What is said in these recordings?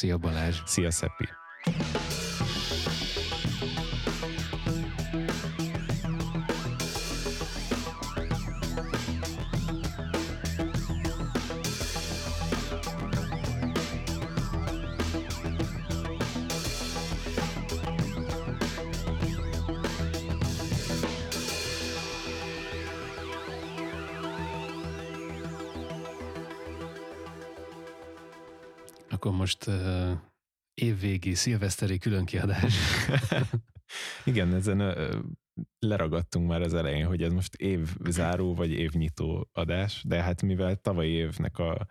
Szia Balázs! Szia Szeppi! Évvégi, szilveszteri különkiadás. Igen, ezen uh, leragadtunk már az elején, hogy ez most évzáró vagy évnyitó adás, de hát mivel tavalyi évnek a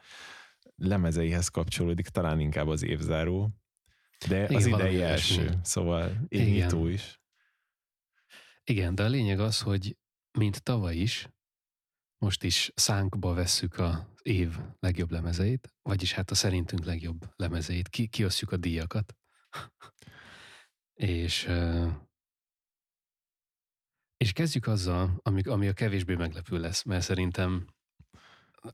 lemezeihez kapcsolódik, talán inkább az évzáró, de Igen, az idei első, esmi. szóval évnyitó Igen. is. Igen, de a lényeg az, hogy mint tavaly is, most is szánkba vesszük az év legjobb lemezeit, vagyis hát a szerintünk legjobb lemezeit, ki, kiosztjuk a díjakat. És, és kezdjük azzal, ami, ami a kevésbé meglepő lesz, mert szerintem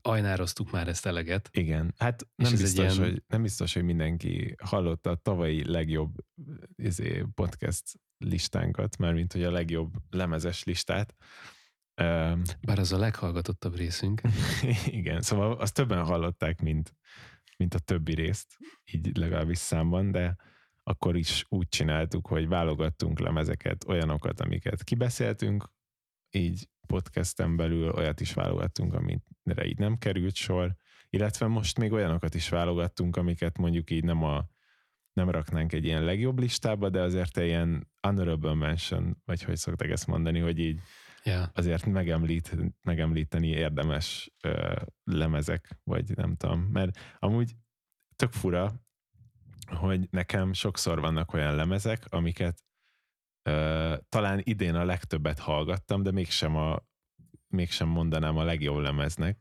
ajnároztuk már ezt eleget. Igen, hát nem biztos, ilyen... hogy, nem biztos, hogy mindenki hallotta a tavalyi legjobb izé, podcast listánkat, mert mint hogy a legjobb lemezes listát, bár az a leghallgatottabb részünk. Igen, szóval azt többen hallották, mint, mint a többi részt, így legalábbis számban, de akkor is úgy csináltuk, hogy válogattunk lemezeket, olyanokat, amiket kibeszéltünk, így podcasten belül olyat is válogattunk, amire így nem került sor, illetve most még olyanokat is válogattunk, amiket mondjuk így nem a nem raknánk egy ilyen legjobb listába, de azért ilyen honorable mention, vagy hogy szokták ezt mondani, hogy így yeah. azért megemlít, megemlíteni érdemes ö, lemezek, vagy nem tudom, mert amúgy tök fura, hogy nekem sokszor vannak olyan lemezek, amiket ö, talán idén a legtöbbet hallgattam, de mégsem, a, mégsem mondanám a legjobb lemeznek.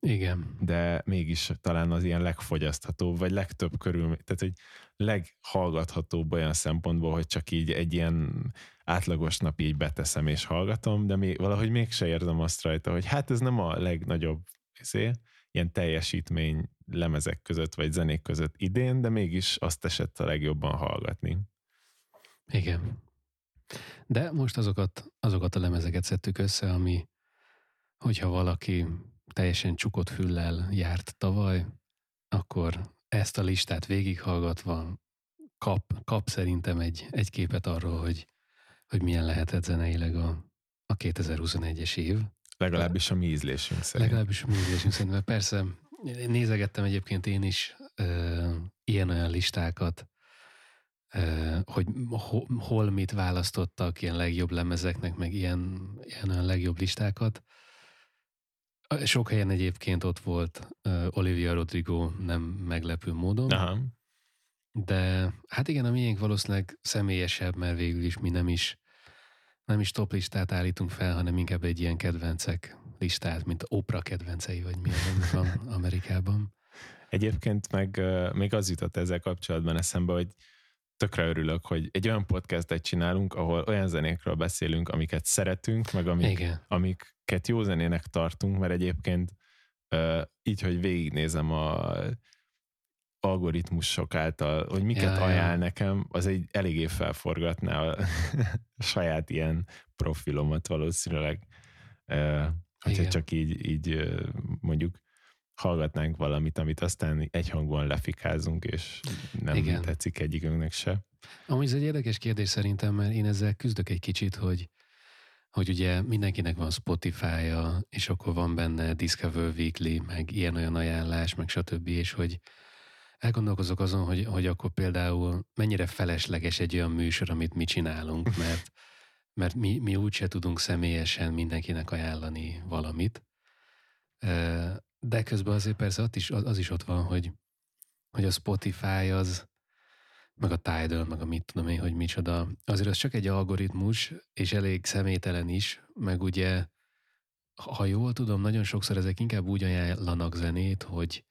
Igen. De mégis talán az ilyen legfogyaszthatóbb, vagy legtöbb körül, tehát hogy leghallgathatóbb olyan szempontból, hogy csak így egy ilyen átlagos nap így beteszem és hallgatom, de még, valahogy mégse érzem azt rajta, hogy hát ez nem a legnagyobb izé, ilyen teljesítmény lemezek között, vagy zenék között idén, de mégis azt esett a legjobban hallgatni. Igen. De most azokat, azokat a lemezeket szedtük össze, ami, hogyha valaki teljesen csukott füllel járt tavaly, akkor ezt a listát végighallgatva kap, kap szerintem egy, egy képet arról, hogy hogy milyen lehetett zeneileg a, a 2021-es év. Legalábbis a mi ízlésünk szerint. Legalábbis a mi ízlésünk szerint, mert persze nézegettem egyébként én is uh, ilyen-olyan listákat, uh, hogy ho, hol mit választottak ilyen legjobb lemezeknek, meg ilyen, ilyen legjobb listákat. Sok helyen egyébként ott volt uh, Olivia Rodrigo nem meglepő módon. Aha. De hát igen, a miénk valószínűleg személyesebb, mert végül is mi nem is nem is top listát állítunk fel, hanem inkább egy ilyen kedvencek listát, mint Oprah kedvencei, vagy mi van Amerikában. Egyébként meg még az jutott ezzel kapcsolatban eszembe, hogy tökre örülök, hogy egy olyan podcastet csinálunk, ahol olyan zenékről beszélünk, amiket szeretünk, meg amik, amiket jó zenének tartunk, mert egyébként így, hogy végignézem a algoritmusok által, hogy miket ja, ajánl ja. nekem, az egy eléggé felforgatná a, saját ilyen profilomat valószínűleg. hogyha Igen. csak így, így mondjuk hallgatnánk valamit, amit aztán egyhangúan lefikázunk, és nem Igen. tetszik egyikünknek se. Amúgy ez egy érdekes kérdés szerintem, mert én ezzel küzdök egy kicsit, hogy hogy ugye mindenkinek van Spotify-ja, és akkor van benne Discover Weekly, meg ilyen-olyan ajánlás, meg stb., és hogy elgondolkozok azon, hogy, hogy akkor például mennyire felesleges egy olyan műsor, amit mi csinálunk, mert, mert mi, mi úgyse tudunk személyesen mindenkinek ajánlani valamit. De közben azért persze az is, az is ott van, hogy, hogy a Spotify az, meg a Tidal, meg a mit tudom én, hogy micsoda, azért az csak egy algoritmus, és elég személytelen is, meg ugye, ha jól tudom, nagyon sokszor ezek inkább úgy ajánlanak zenét, hogy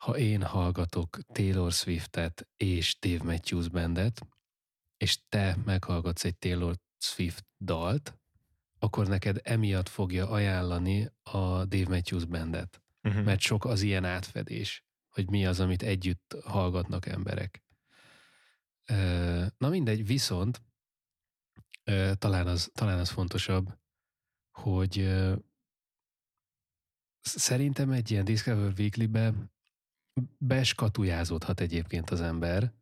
ha én hallgatok Taylor Swiftet és Dave Matthews bandet, és te meghallgatsz egy Taylor Swift dalt, akkor neked emiatt fogja ajánlani a Dave Matthews bandet. Uh-huh. Mert sok az ilyen átfedés. hogy mi az, amit együtt hallgatnak emberek. Na mindegy, viszont talán az, talán az fontosabb, hogy szerintem egy ilyen Discover Weekly-be beskatujázódhat egyébként az ember,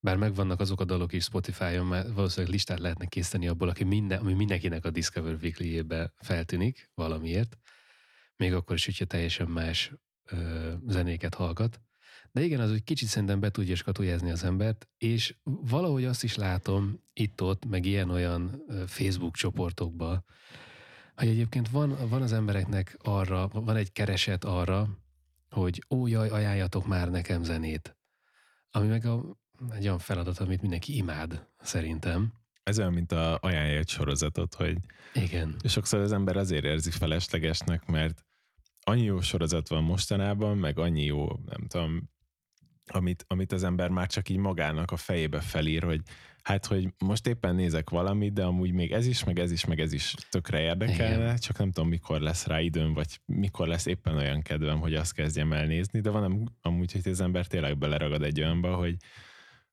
bár megvannak azok a dalok is Spotify-on, mert valószínűleg listát lehetne készíteni abból, aki minden, ami mindenkinek a Discover Weekly-ébe feltűnik valamiért, még akkor is, hogyha teljesen más ö, zenéket hallgat. De igen, az, hogy kicsit szerintem be tudja skatujázni az embert, és valahogy azt is látom itt-ott, meg ilyen-olyan Facebook csoportokban, hogy egyébként van, van az embereknek arra, van egy kereset arra, hogy ó, jaj, ajánljatok már nekem zenét. Ami meg a, egy olyan feladat, amit mindenki imád, szerintem. Ez olyan, mint a ajánlja egy sorozatot, hogy Igen. sokszor az ember azért érzi feleslegesnek, mert annyi jó sorozat van mostanában, meg annyi jó, nem tudom, amit, amit az ember már csak így magának a fejébe felír, hogy hát, hogy most éppen nézek valamit, de amúgy még ez is, meg ez is, meg ez is tökre érdekelne, Igen. csak nem tudom, mikor lesz rá időm, vagy mikor lesz éppen olyan kedvem, hogy azt kezdjem el nézni, de van amúgy, hogy az ember tényleg beleragad egy olyanba, hogy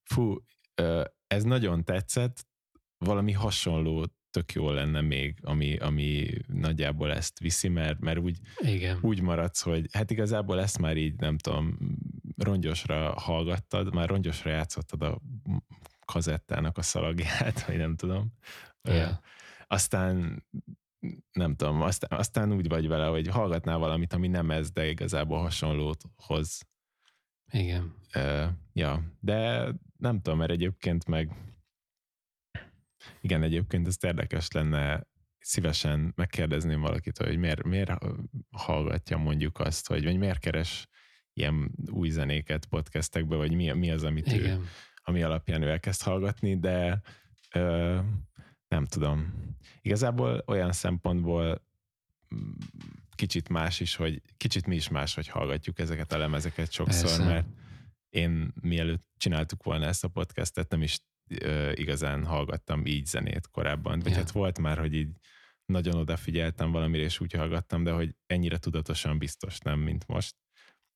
fú, ez nagyon tetszett, valami hasonló tök jó lenne még, ami, ami nagyjából ezt viszi, mert, mert úgy, Igen. úgy maradsz, hogy hát igazából ezt már így, nem tudom, rongyosra hallgattad, már rongyosra játszottad a kazettának a szalagját, vagy nem tudom. Yeah. Aztán nem tudom, aztán, aztán úgy vagy vele, hogy hallgatnál valamit, ami nem ez, de igazából hasonlót hoz. Igen. Uh, ja, de nem tudom, mert egyébként meg igen, egyébként ez érdekes lenne szívesen megkérdezném valakit, hogy miért, miért hallgatja mondjuk azt, hogy vagy miért keres ilyen új zenéket podcastekbe, vagy mi, mi az, amit Igen. ő, ami alapján ő elkezd hallgatni, de ö, nem tudom. Igazából olyan szempontból mm, kicsit más is, hogy kicsit mi is más, hogy hallgatjuk ezeket a lemezeket sokszor, Persze. mert én mielőtt csináltuk volna ezt a podcastet, nem is ö, igazán hallgattam így zenét korábban. Vagy ja. hát volt már, hogy így nagyon odafigyeltem valamire, és úgy hallgattam, de hogy ennyire tudatosan biztos nem, mint most.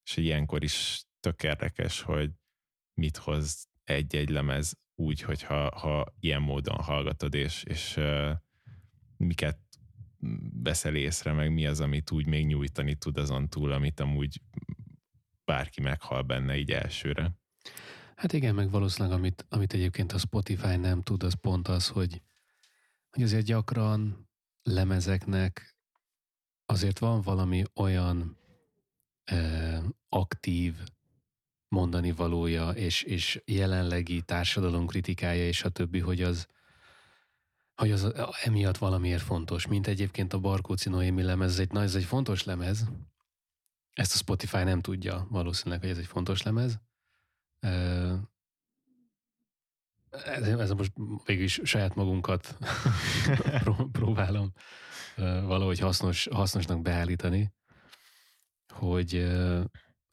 És ilyenkor is tök érdekes, hogy mit hoz egy-egy lemez úgy, hogyha ha ilyen módon hallgatod, és, és uh, miket veszel észre, meg mi az, amit úgy még nyújtani tud azon túl, amit amúgy bárki meghal benne így elsőre. Hát igen, meg valószínűleg amit, amit egyébként a Spotify nem tud, az pont az, hogy, hogy azért gyakran lemezeknek azért van valami olyan eh, aktív mondani valója, és, és jelenlegi társadalom kritikája, és a többi, hogy az, hogy az emiatt valamiért fontos, mint egyébként a Barkóci Noémi lemez, ez egy, na, ez egy fontos lemez, ezt a Spotify nem tudja valószínűleg, hogy ez egy fontos lemez, ez, ez most is saját magunkat próbálom valahogy hasznos, hasznosnak beállítani, hogy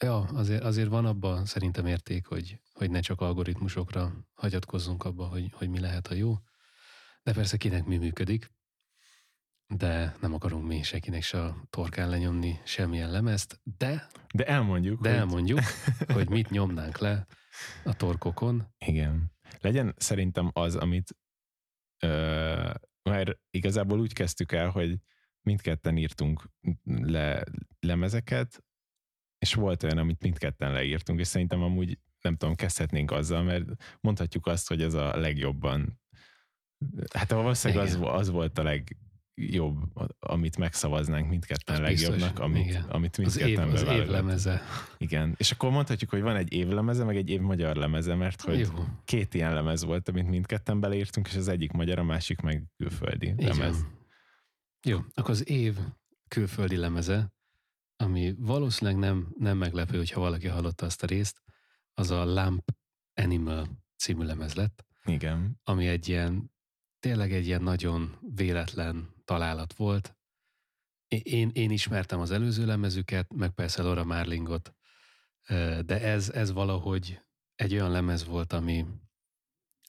ja, azért, azért van abban szerintem érték, hogy, hogy ne csak algoritmusokra hagyatkozzunk abba, hogy, hogy mi lehet a jó, de persze kinek mi működik, de nem akarunk mi senkinek se a torkán lenyomni semmilyen lemezt, de... De elmondjuk. De hogy... elmondjuk, hogy mit nyomnánk le a torkokon. Igen. Legyen szerintem az, amit ö, mert igazából úgy kezdtük el, hogy mindketten írtunk le lemezeket, és volt olyan, amit mindketten leírtunk, és szerintem amúgy nem tudom, kezdhetnénk azzal, mert mondhatjuk azt, hogy ez a legjobban Hát valószínűleg az, az volt a leg, jobb, amit megszavaznánk mindketten legjobbnak, amit, igen. amit mindketten az év, az évlemeze. Igen, és akkor mondhatjuk, hogy van egy évlemeze, meg egy év magyar lemeze, mert hogy Jó. két ilyen lemez volt, amit mindketten beleírtunk, és az egyik magyar, a másik meg külföldi Így lemez. Van. Jó, akkor az év külföldi lemeze, ami valószínűleg nem, nem meglepő, hogyha valaki hallotta azt a részt, az a Lamp Animal című lemez lett. Igen. Ami egy ilyen, tényleg egy ilyen nagyon véletlen találat volt. Én, én ismertem az előző lemezüket, meg persze Laura Marlingot, de ez, ez valahogy egy olyan lemez volt, ami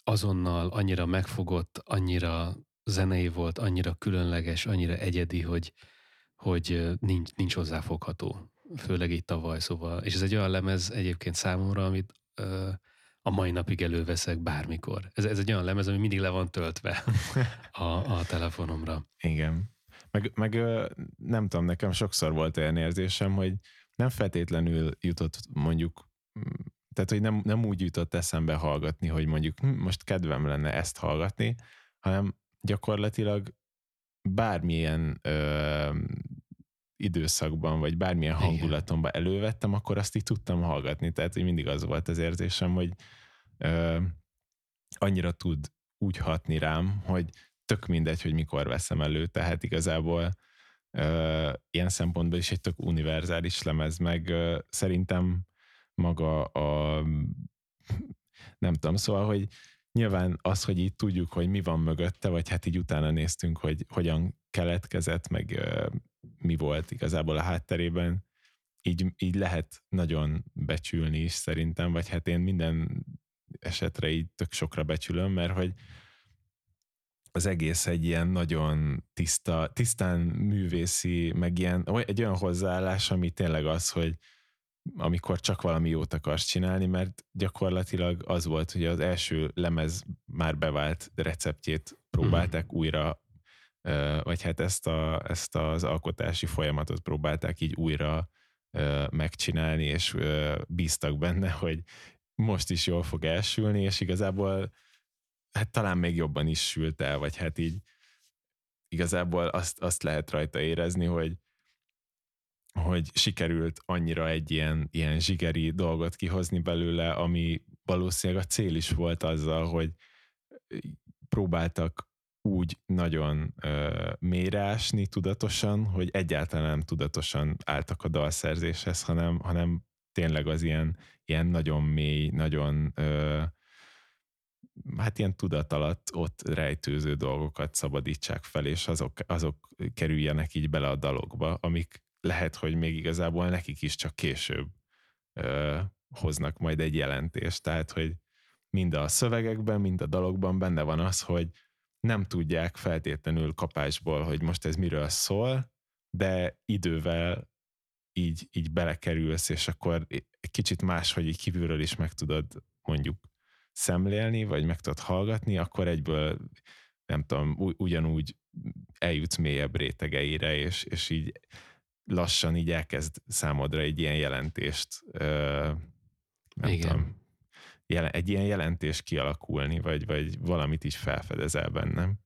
azonnal annyira megfogott, annyira zenei volt, annyira különleges, annyira egyedi, hogy, hogy nincs, nincs hozzáfogható. főleg így tavaly, szóval, és ez egy olyan lemez egyébként számomra, amit ö, a mai napig előveszek bármikor. Ez, ez egy olyan lemez, ami mindig le van töltve a, a telefonomra. Igen. Meg, meg nem tudom, nekem sokszor volt olyan érzésem, hogy nem feltétlenül jutott mondjuk, tehát hogy nem, nem úgy jutott eszembe hallgatni, hogy mondjuk hm, most kedvem lenne ezt hallgatni, hanem gyakorlatilag bármilyen ö, időszakban, vagy bármilyen hangulatomban elővettem, akkor azt így tudtam hallgatni. Tehát, hogy mindig az volt az érzésem, hogy ö, annyira tud úgy hatni rám, hogy tök mindegy, hogy mikor veszem elő, tehát igazából ö, ilyen szempontból is egy tök univerzális lemez, meg ö, szerintem maga a nem tudom, szóval, hogy nyilván az, hogy így tudjuk, hogy mi van mögötte, vagy hát így utána néztünk, hogy hogyan keletkezett, meg ö, mi volt igazából a hátterében, így, így lehet nagyon becsülni is szerintem, vagy hát én minden esetre így tök sokra becsülöm, mert hogy az egész egy ilyen nagyon tiszta, tisztán művészi, meg ilyen, egy olyan hozzáállás, ami tényleg az, hogy amikor csak valami jót akarsz csinálni, mert gyakorlatilag az volt, hogy az első lemez már bevált receptjét próbálták mm. újra, vagy hát ezt, a, ezt az alkotási folyamatot próbálták így újra megcsinálni, és bíztak benne, hogy most is jól fog elsülni, és igazából hát talán még jobban is sült el, vagy hát így igazából azt, azt lehet rajta érezni, hogy hogy sikerült annyira egy ilyen, ilyen zsigeri dolgot kihozni belőle, ami valószínűleg a cél is volt azzal, hogy próbáltak úgy nagyon ö, mélyreásni tudatosan, hogy egyáltalán nem tudatosan álltak a dalszerzéshez, hanem, hanem tényleg az ilyen, ilyen nagyon mély, nagyon ö, hát ilyen tudat alatt ott rejtőző dolgokat szabadítsák fel, és azok, azok kerüljenek így bele a dalokba, amik lehet, hogy még igazából nekik is csak később ö, hoznak majd egy jelentést. Tehát, hogy mind a szövegekben, mind a dalokban benne van az, hogy nem tudják feltétlenül kapásból, hogy most ez miről szól, de idővel így, így belekerülsz, és akkor egy kicsit más, hogy így kívülről is meg tudod mondjuk szemlélni, vagy meg tudod hallgatni, akkor egyből nem tudom, ugyanúgy eljutsz mélyebb rétegeire, és, és így lassan így elkezd számodra egy ilyen jelentést, nem Igen. tudom, jelen, egy ilyen jelentés kialakulni, vagy, vagy valamit is felfedezel bennem.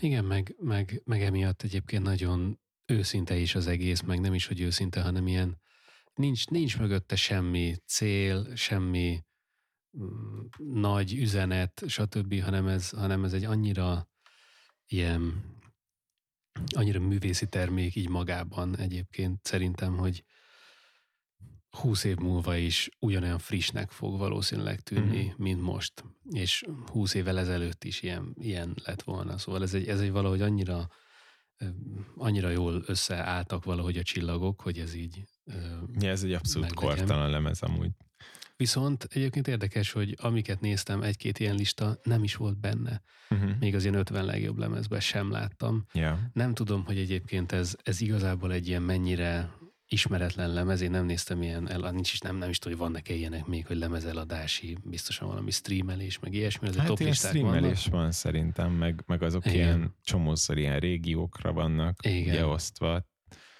Igen, meg, meg, meg emiatt egyébként nagyon őszinte is az egész, meg nem is, hogy őszinte, hanem ilyen nincs, nincs mögötte semmi cél, semmi mm, nagy üzenet, stb., hanem ez, hanem ez egy annyira ilyen annyira művészi termék így magában egyébként szerintem, hogy húsz év múlva is ugyanolyan frissnek fog valószínűleg tűnni, mm-hmm. mint most. És húsz évvel ezelőtt is ilyen, ilyen lett volna. Szóval ez egy, ez egy valahogy annyira annyira jól összeálltak valahogy a csillagok, hogy ez így Ja, ez egy abszolút kortalan lemez amúgy. Viszont egyébként érdekes, hogy amiket néztem, egy-két ilyen lista nem is volt benne. Uh-huh. Még az ilyen 50 legjobb lemezben sem láttam. Yeah. Nem tudom, hogy egyébként ez, ez igazából egy ilyen mennyire ismeretlen lemez, én nem néztem ilyen, el, nincs is, nem, nem is tudom, hogy vannak-e ilyenek még, hogy lemezeladási, biztosan valami streamelés, meg ilyesmi, az hát top ilyen streamelés vannak. van szerintem, meg, meg azok Igen. ilyen csomószor ilyen régiókra vannak Igen. ugye osztva.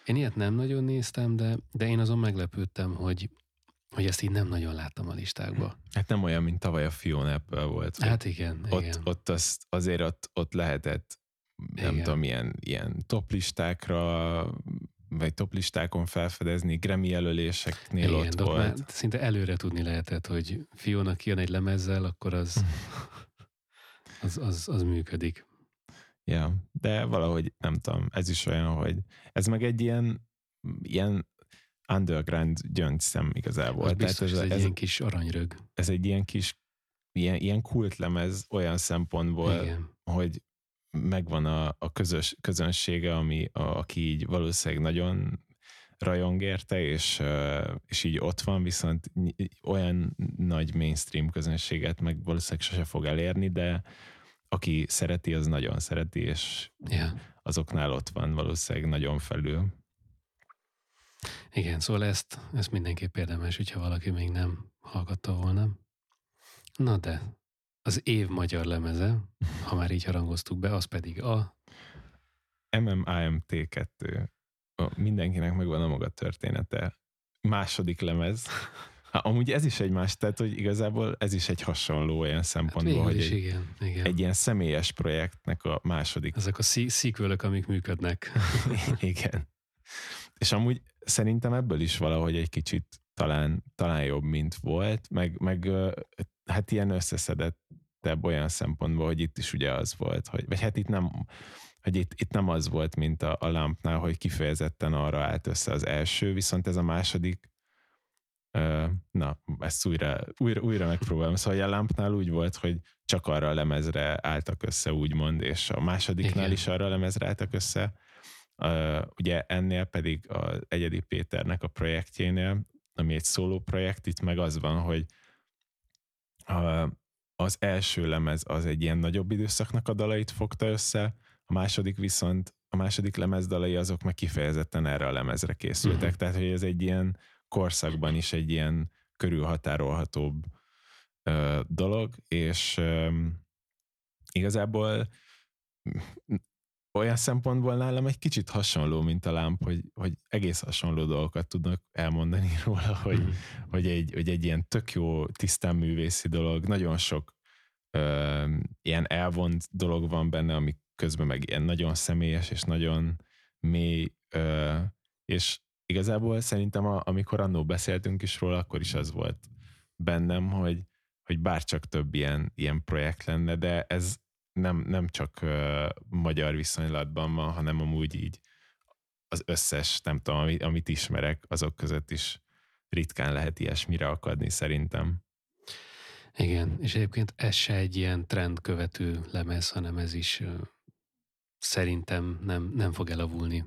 Én ilyet nem nagyon néztem, de, de én azon meglepődtem, hogy hogy ezt így nem nagyon láttam a listákba. Hát nem olyan, mint tavaly a Fiona Apple volt. Hát igen, ott, igen. Ott azt, azért ott, ott lehetett, nem igen. tudom, ilyen, ilyen top listákra, vagy top listákon felfedezni, Grammy jelöléseknél igen, ott volt. Már szinte előre tudni lehetett, hogy Fiona kijön egy lemezzel, akkor az, az, az, az működik. Ja, de valahogy nem tudom, ez is olyan, hogy ez meg egy ilyen, ilyen underground gyöngyszem igazából. Az biztos, Tehát ez, ez, egy ez, ilyen kis aranyrög. Ez egy ilyen kis, ilyen, ilyen kultlemez olyan szempontból, Igen. hogy megvan a, a közös, közönsége, ami, a, aki így valószínűleg nagyon rajong érte, és, és így ott van, viszont olyan nagy mainstream közönséget meg valószínűleg sose fog elérni, de aki szereti, az nagyon szereti, és yeah. azoknál ott van valószínűleg nagyon felül. Igen, szóval ezt, ezt mindenképp érdemes, hogyha valaki még nem hallgatta volna. Na de, az év magyar lemeze, ha már így harangoztuk be, az pedig a... MMAMT2. Mindenkinek megvan a maga története. Második lemez. Ha, amúgy ez is egy más, tehát hogy igazából ez is egy hasonló olyan szempontból, hát hogy egy, igen, igen. egy ilyen személyes projektnek a második. Ezek a szíkvölök, amik működnek. igen. És amúgy szerintem ebből is valahogy egy kicsit talán, talán jobb, mint volt, meg, meg hát ilyen összeszedettebb olyan szempontból, hogy itt is ugye az volt, hogy, vagy hát itt nem, hogy itt, itt nem az volt, mint a, a lámpnál, hogy kifejezetten arra állt össze az első, viszont ez a második na, ezt újra, újra, újra megpróbálom. Szóval a lámpnál úgy volt, hogy csak arra a lemezre álltak össze, úgymond, és a másodiknál Igen. is arra a lemezre álltak össze. Uh, ugye ennél pedig az Egyedi Péternek a projektjénél, ami egy szóló projekt, itt meg az van, hogy uh, az első lemez az egy ilyen nagyobb időszaknak a dalait fogta össze, a második viszont, a második lemez dalai azok meg kifejezetten erre a lemezre készültek, uh-huh. tehát hogy ez egy ilyen korszakban is egy ilyen körülhatárolhatóbb ö, dolog, és ö, igazából olyan szempontból nálam egy kicsit hasonló, mint a lámp, hogy, hogy egész hasonló dolgokat tudnak elmondani róla, hogy, mm. hogy, egy, hogy egy ilyen tök jó, tisztán művészi dolog, nagyon sok ö, ilyen elvont dolog van benne, ami közben meg ilyen nagyon személyes és nagyon mély, ö, és igazából szerintem a, amikor annó beszéltünk is róla, akkor is az volt bennem, hogy, hogy bárcsak több ilyen, ilyen projekt lenne, de ez nem, nem csak uh, magyar viszonylatban van, hanem amúgy így az összes, nem tudom, amit, amit ismerek, azok között is ritkán lehet ilyesmire akadni szerintem. Igen, és egyébként ez se egy ilyen trendkövető lemez, hanem ez is szerintem nem, nem fog elavulni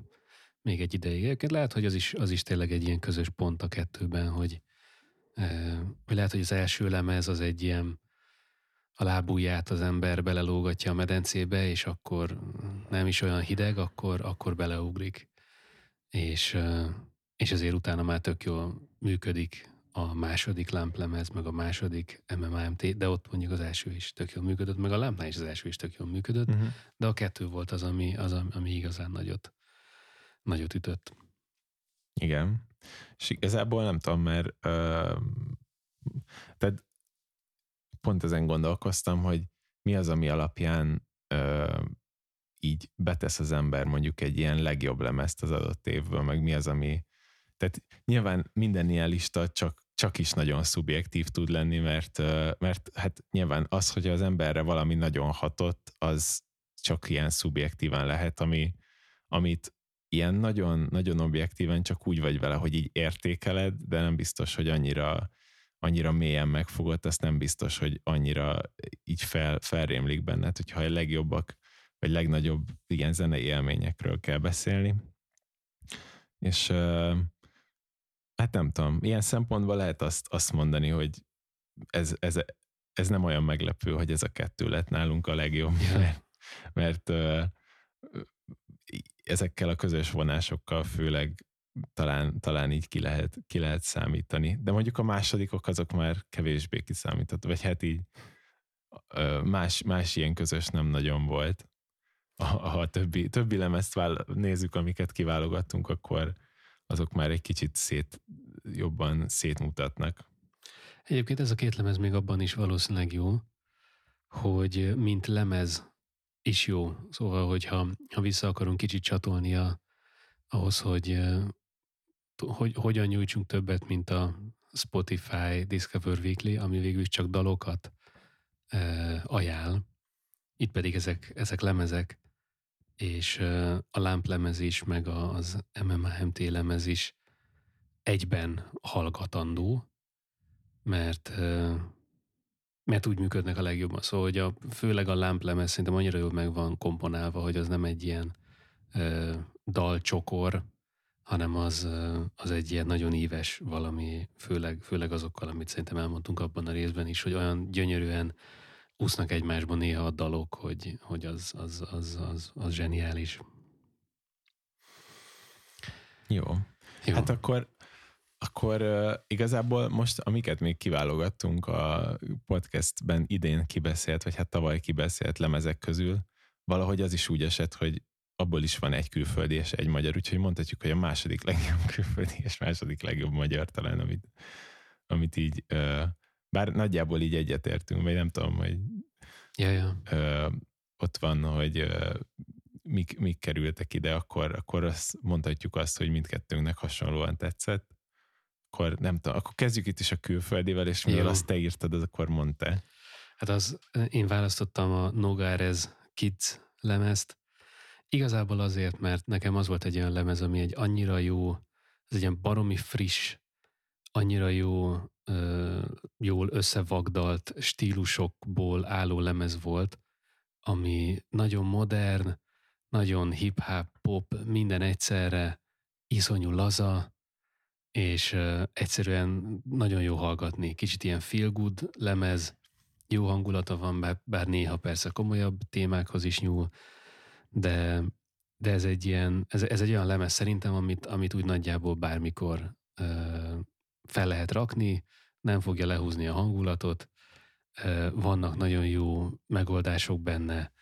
még egy ideig. Egyébként lehet, hogy az is, az is tényleg egy ilyen közös pont a kettőben, hogy, hogy lehet, hogy az első lemez az egy ilyen a lábúját az ember belelógatja a medencébe, és akkor nem is olyan hideg, akkor, akkor beleugrik. És, és azért utána már tök jól működik a második lámplemez, meg a második MMAMT, de ott mondjuk az első is tök jól működött, meg a lámpnál is az első is tök jól működött, uh-huh. de a kettő volt az, ami, az, ami igazán nagyot nagyot ütött. Igen. És igazából nem tudom, mert uh, tehát pont ezen gondolkoztam, hogy mi az, ami alapján uh, így betesz az ember mondjuk egy ilyen legjobb lemezt az adott évből, meg mi az, ami tehát nyilván minden ilyen lista csak, csak is nagyon szubjektív tud lenni, mert, mert hát nyilván az, hogy az emberre valami nagyon hatott, az csak ilyen szubjektívan lehet, ami, amit ilyen nagyon, nagyon objektíven csak úgy vagy vele, hogy így értékeled, de nem biztos, hogy annyira, annyira mélyen megfogott, azt nem biztos, hogy annyira így fel, felrémlik benned, hogyha a legjobbak, vagy legnagyobb ilyen zenei élményekről kell beszélni. És hát nem tudom, ilyen szempontból lehet azt, azt mondani, hogy ez, ez, ez nem olyan meglepő, hogy ez a kettő lett nálunk a legjobb, mert, mert ezekkel a közös vonásokkal főleg talán, talán így ki lehet, ki lehet számítani. De mondjuk a másodikok azok már kevésbé kiszámítható, vagy hát így más, más ilyen közös nem nagyon volt. Ha a többi, többi lemezt vál, nézzük, amiket kiválogattunk, akkor azok már egy kicsit szét, jobban szétmutatnak. Egyébként ez a két lemez még abban is valószínűleg jó, hogy mint lemez is jó. Szóval, hogyha ha vissza akarunk kicsit csatolni a, ahhoz, hogy, hogy hogyan nyújtsunk többet, mint a Spotify Discover Weekly, ami végül is csak dalokat e, ajánl. Itt pedig ezek, ezek lemezek, és e, a lámplemez is, meg az MMHMT lemez is egyben hallgatandó, mert e, mert úgy működnek a legjobban. Szóval, hogy a, főleg a lámplemez szerintem annyira jól meg van komponálva, hogy az nem egy ilyen ö, dalcsokor, hanem az, az egy ilyen nagyon íves valami, főleg, főleg azokkal, amit szerintem elmondtunk abban a részben is, hogy olyan gyönyörűen úsznak egymásban néha a dalok, hogy, hogy az, az, az, az, az zseniális. Jó. Jó. Hát akkor, akkor uh, igazából most, amiket még kiválogattunk a podcastben idén kibeszélt, vagy hát tavaly kibeszélt lemezek közül, valahogy az is úgy esett, hogy abból is van egy külföldi és egy magyar, úgyhogy mondhatjuk, hogy a második legjobb külföldi és második legjobb magyar talán, amit, amit így, bár nagyjából így egyetértünk, vagy nem tudom, hogy ja, ja. Ott van, hogy mik, mik kerültek ide, akkor, akkor azt mondhatjuk azt, hogy mindkettőnknek hasonlóan tetszett. Akkor nem tudom, akkor kezdjük itt is a külföldivel, és mivel azt te írtad, az akkor mondta. Hát az, én választottam a Nogares Kids lemezt, igazából azért, mert nekem az volt egy olyan lemez, ami egy annyira jó, ez egy ilyen baromi friss, annyira jó, ö, jól összevagdalt stílusokból álló lemez volt, ami nagyon modern, nagyon hip-hop, pop, minden egyszerre, iszonyú laza, és uh, egyszerűen nagyon jó hallgatni. Kicsit ilyen feel good lemez, jó hangulata van, bár, bár néha persze komolyabb témákhoz is nyúl, de, de ez egy ilyen, ez, ez egy olyan lemez szerintem, amit, amit úgy nagyjából bármikor uh, fel lehet rakni, nem fogja lehúzni a hangulatot, uh, vannak nagyon jó megoldások benne,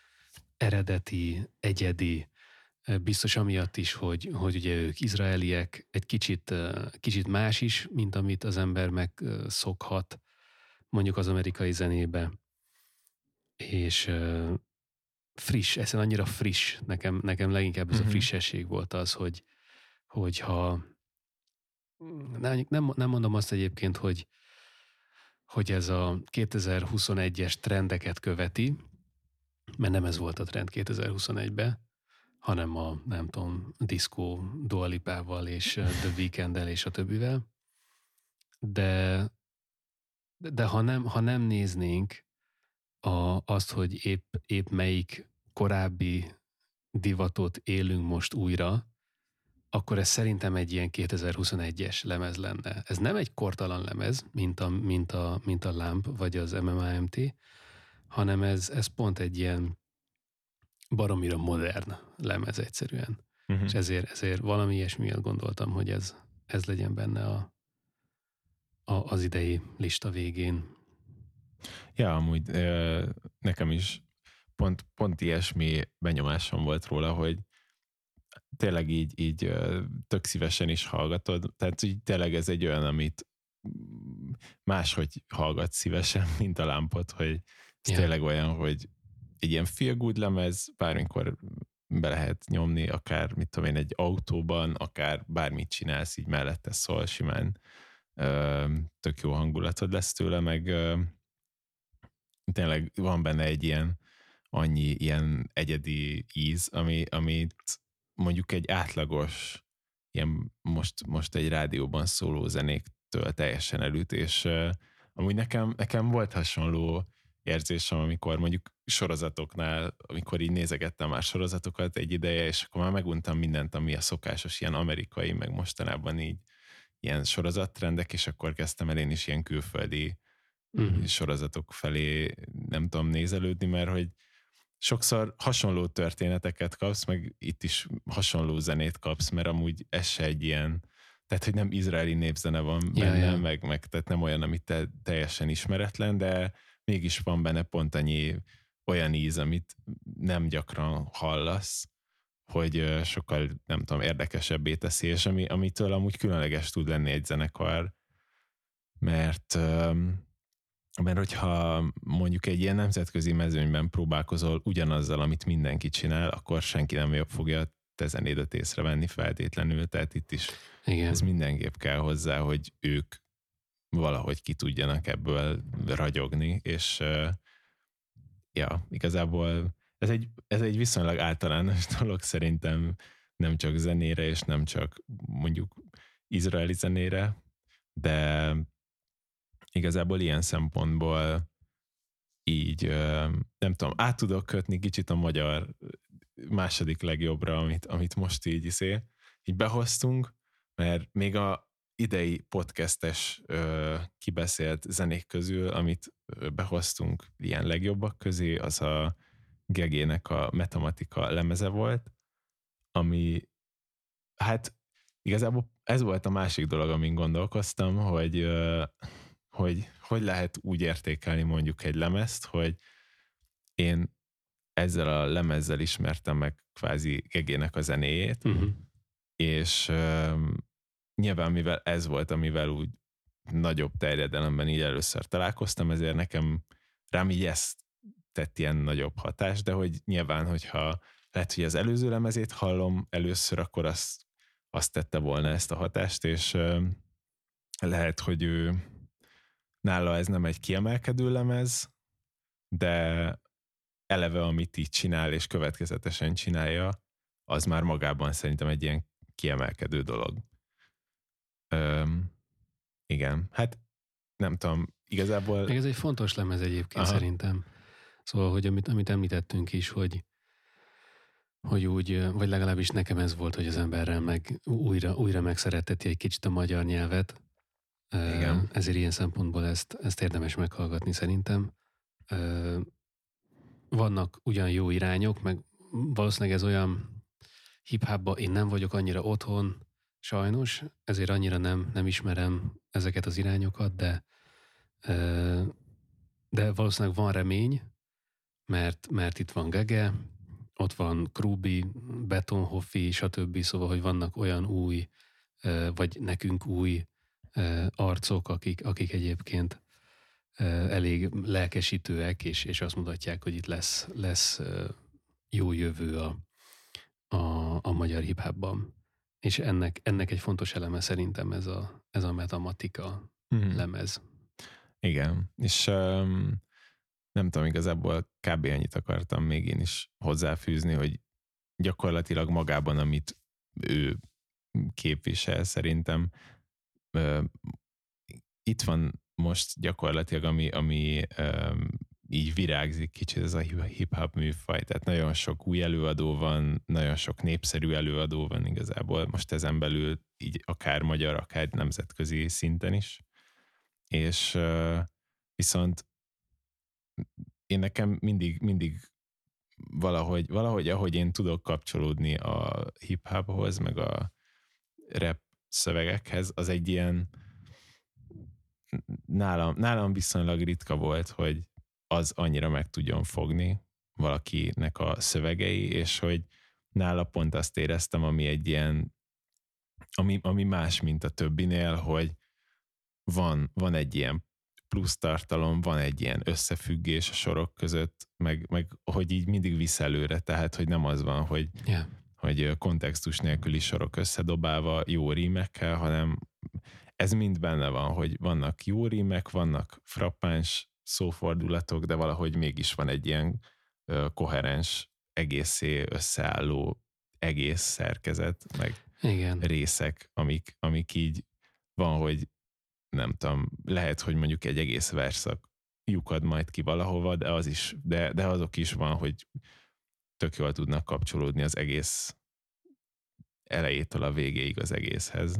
eredeti, egyedi, biztos amiatt is, hogy, hogy ugye ők izraeliek, egy kicsit, kicsit más is, mint amit az ember megszokhat mondjuk az amerikai zenébe. És friss, ez annyira friss, nekem, nekem leginkább ez uh-huh. a mhm. frissesség volt az, hogy, hogyha nem, nem, nem mondom azt egyébként, hogy, hogy ez a 2021-es trendeket követi, mert nem ez volt a trend 2021-ben, hanem a, nem tudom, diszkó Dualipával és The weekend és a többivel. De, de ha, nem, ha nem néznénk a, azt, hogy épp, épp melyik korábbi divatot élünk most újra, akkor ez szerintem egy ilyen 2021-es lemez lenne. Ez nem egy kortalan lemez, mint a, mint a, mint a Lamp vagy az MMAMT, hanem ez, ez pont egy ilyen baromira modern lemez egyszerűen. Uh-huh. És ezért, ezért valami ilyesmi miatt gondoltam, hogy ez, ez legyen benne a, a, az idei lista végén. Ja, amúgy nekem is pont, pont ilyesmi benyomásom volt róla, hogy tényleg így, így tök szívesen is hallgatod. Tehát így tényleg ez egy olyan, amit máshogy hallgat szívesen, mint a lámpot, hogy ez yeah. tényleg olyan, hogy egy ilyen feel good lemez, bármikor be lehet nyomni, akár, mit tudom én, egy autóban, akár bármit csinálsz, így mellette szól simán. Tök jó hangulatod lesz tőle, meg tényleg van benne egy ilyen annyi ilyen egyedi íz, ami, amit mondjuk egy átlagos ilyen most, most egy rádióban szóló zenéktől teljesen elüt, és uh, amúgy nekem, nekem volt hasonló érzésem, amikor mondjuk sorozatoknál, amikor így nézegettem már sorozatokat egy ideje, és akkor már meguntam mindent, ami a szokásos, ilyen amerikai, meg mostanában így ilyen sorozattrendek, és akkor kezdtem el én is ilyen külföldi uh-huh. sorozatok felé, nem tudom, nézelődni, mert hogy sokszor hasonló történeteket kapsz, meg itt is hasonló zenét kapsz, mert amúgy ez se egy ilyen, tehát hogy nem izraeli népzene van benne, ja, ja. Meg, meg tehát nem olyan, amit te teljesen ismeretlen, de mégis van benne pont annyi olyan íz, amit nem gyakran hallasz, hogy sokkal, nem tudom, érdekesebbé teszi, és ami, amitől amúgy különleges tud lenni egy zenekar, mert mert hogyha mondjuk egy ilyen nemzetközi mezőnyben próbálkozol ugyanazzal, amit mindenki csinál, akkor senki nem jobb fogja te zenédet észrevenni feltétlenül, tehát itt is Igen. ez mindenképp kell hozzá, hogy ők valahogy ki tudjanak ebből ragyogni, és ja, igazából ez egy, ez egy viszonylag általános dolog szerintem, nem csak zenére, és nem csak mondjuk izraeli zenére, de igazából ilyen szempontból így, nem tudom, át tudok kötni kicsit a magyar második legjobbra, amit, amit most így iszé, így behoztunk, mert még a idei podcastes kibeszélt zenék közül, amit behoztunk ilyen legjobbak közé, az a Gegének a matematika lemeze volt, ami hát igazából ez volt a másik dolog, amin gondolkoztam, hogy hogy hogy lehet úgy értékelni mondjuk egy lemezt, hogy én ezzel a lemezzel ismertem meg kvázi Gegének a zenéjét, uh-huh. és uh, nyilván mivel ez volt, amivel úgy nagyobb terjedelemben így először találkoztam, ezért nekem rám így ezt tett ilyen nagyobb hatást, de hogy nyilván, hogyha lehet, hogy az előző lemezét hallom először, akkor azt, azt tette volna ezt a hatást, és uh, lehet, hogy ő nála ez nem egy kiemelkedő lemez, de eleve, amit így csinál, és következetesen csinálja, az már magában szerintem egy ilyen kiemelkedő dolog. Öm, igen, hát nem tudom, igazából... Még ez egy fontos lemez egyébként Aha. szerintem. Szóval, hogy amit, amit említettünk is, hogy hogy úgy, vagy legalábbis nekem ez volt, hogy az emberrel meg újra, újra megszereteti egy kicsit a magyar nyelvet. Igen. Ezért ilyen szempontból ezt, ezt érdemes meghallgatni szerintem vannak ugyan jó irányok, meg valószínűleg ez olyan hip én nem vagyok annyira otthon, sajnos, ezért annyira nem, nem ismerem ezeket az irányokat, de, de valószínűleg van remény, mert, mert itt van Gege, ott van Krubi, Betonhoffi, stb. Szóval, hogy vannak olyan új, vagy nekünk új arcok, akik, akik egyébként elég lelkesítőek, és, és azt mutatják, hogy itt lesz, lesz jó jövő a, a, a magyar hiphopban. És ennek, ennek egy fontos eleme szerintem ez a, ez a metamatika hmm. lemez. Igen, és um, nem tudom, igazából kb. annyit akartam még én is hozzáfűzni, hogy gyakorlatilag magában, amit ő képvisel, szerintem itt van most gyakorlatilag, ami, ami így virágzik kicsit ez a hip-hop műfaj, tehát nagyon sok új előadó van, nagyon sok népszerű előadó van igazából, most ezen belül így akár magyar, akár nemzetközi szinten is, és viszont én nekem mindig, mindig valahogy, valahogy ahogy én tudok kapcsolódni a hip-hophoz, meg a rap szövegekhez, az egy ilyen nálam, nálam viszonylag ritka volt, hogy az annyira meg tudjon fogni valakinek a szövegei, és hogy nála pont azt éreztem, ami egy ilyen, ami, ami más, mint a többinél, hogy van, van egy ilyen plusz tartalom, van egy ilyen összefüggés a sorok között, meg, meg hogy így mindig visz előre, tehát hogy nem az van, hogy, yeah. Hogy kontextus nélküli sorok összedobálva jó rímekkel, hanem ez mind benne van, hogy vannak jó rímek, vannak frappáns szófordulatok, de valahogy mégis van egy ilyen koherens, egészé összeálló egész szerkezet, meg Igen. részek, amik, amik így van, hogy nem tudom, lehet, hogy mondjuk egy egész verszak lyukad majd ki valahova, de az is, de, de azok is van, hogy tök jól tudnak kapcsolódni az egész elejétől a végéig az egészhez.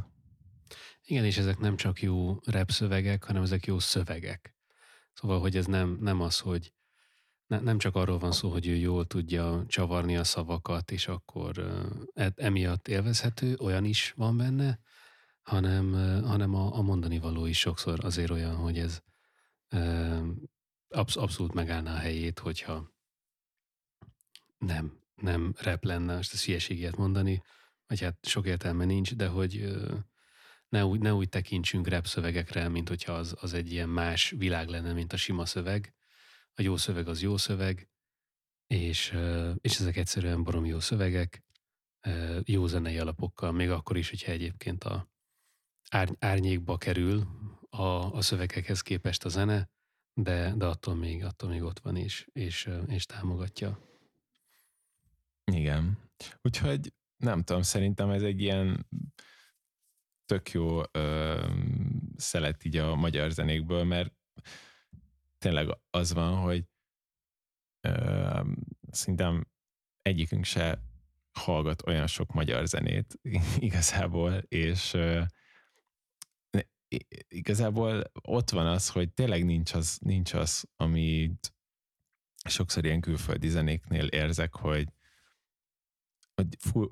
Igen, és ezek nem csak jó rap szövegek, hanem ezek jó szövegek. Szóval, hogy ez nem, nem az, hogy ne, nem csak arról van szó, hogy ő jól tudja csavarni a szavakat, és akkor uh, emiatt élvezhető, olyan is van benne, hanem, hanem a, a mondani való is sokszor azért olyan, hogy ez uh, absz- abszolút megállná a helyét, hogyha nem, nem rep lenne, most ezt hülyeséget mondani, vagy hát sok értelme nincs, de hogy ne úgy, ne úgy tekintsünk rap szövegekre, mint hogyha az, az egy ilyen más világ lenne, mint a sima szöveg. A jó szöveg az jó szöveg, és, és ezek egyszerűen barom jó szövegek, jó zenei alapokkal, még akkor is, hogyha egyébként a ár, árnyékba kerül a, a szövegekhez képest a zene, de, de attól, még, attól még ott van és, és, és támogatja. Igen. Úgyhogy nem tudom, szerintem ez egy ilyen tök jó ö, szelet így a magyar zenékből, mert tényleg az van, hogy ö, szerintem egyikünk se hallgat olyan sok magyar zenét igazából, és ö, igazából ott van az, hogy tényleg nincs az, nincs az, amit sokszor ilyen külföldi zenéknél érzek, hogy,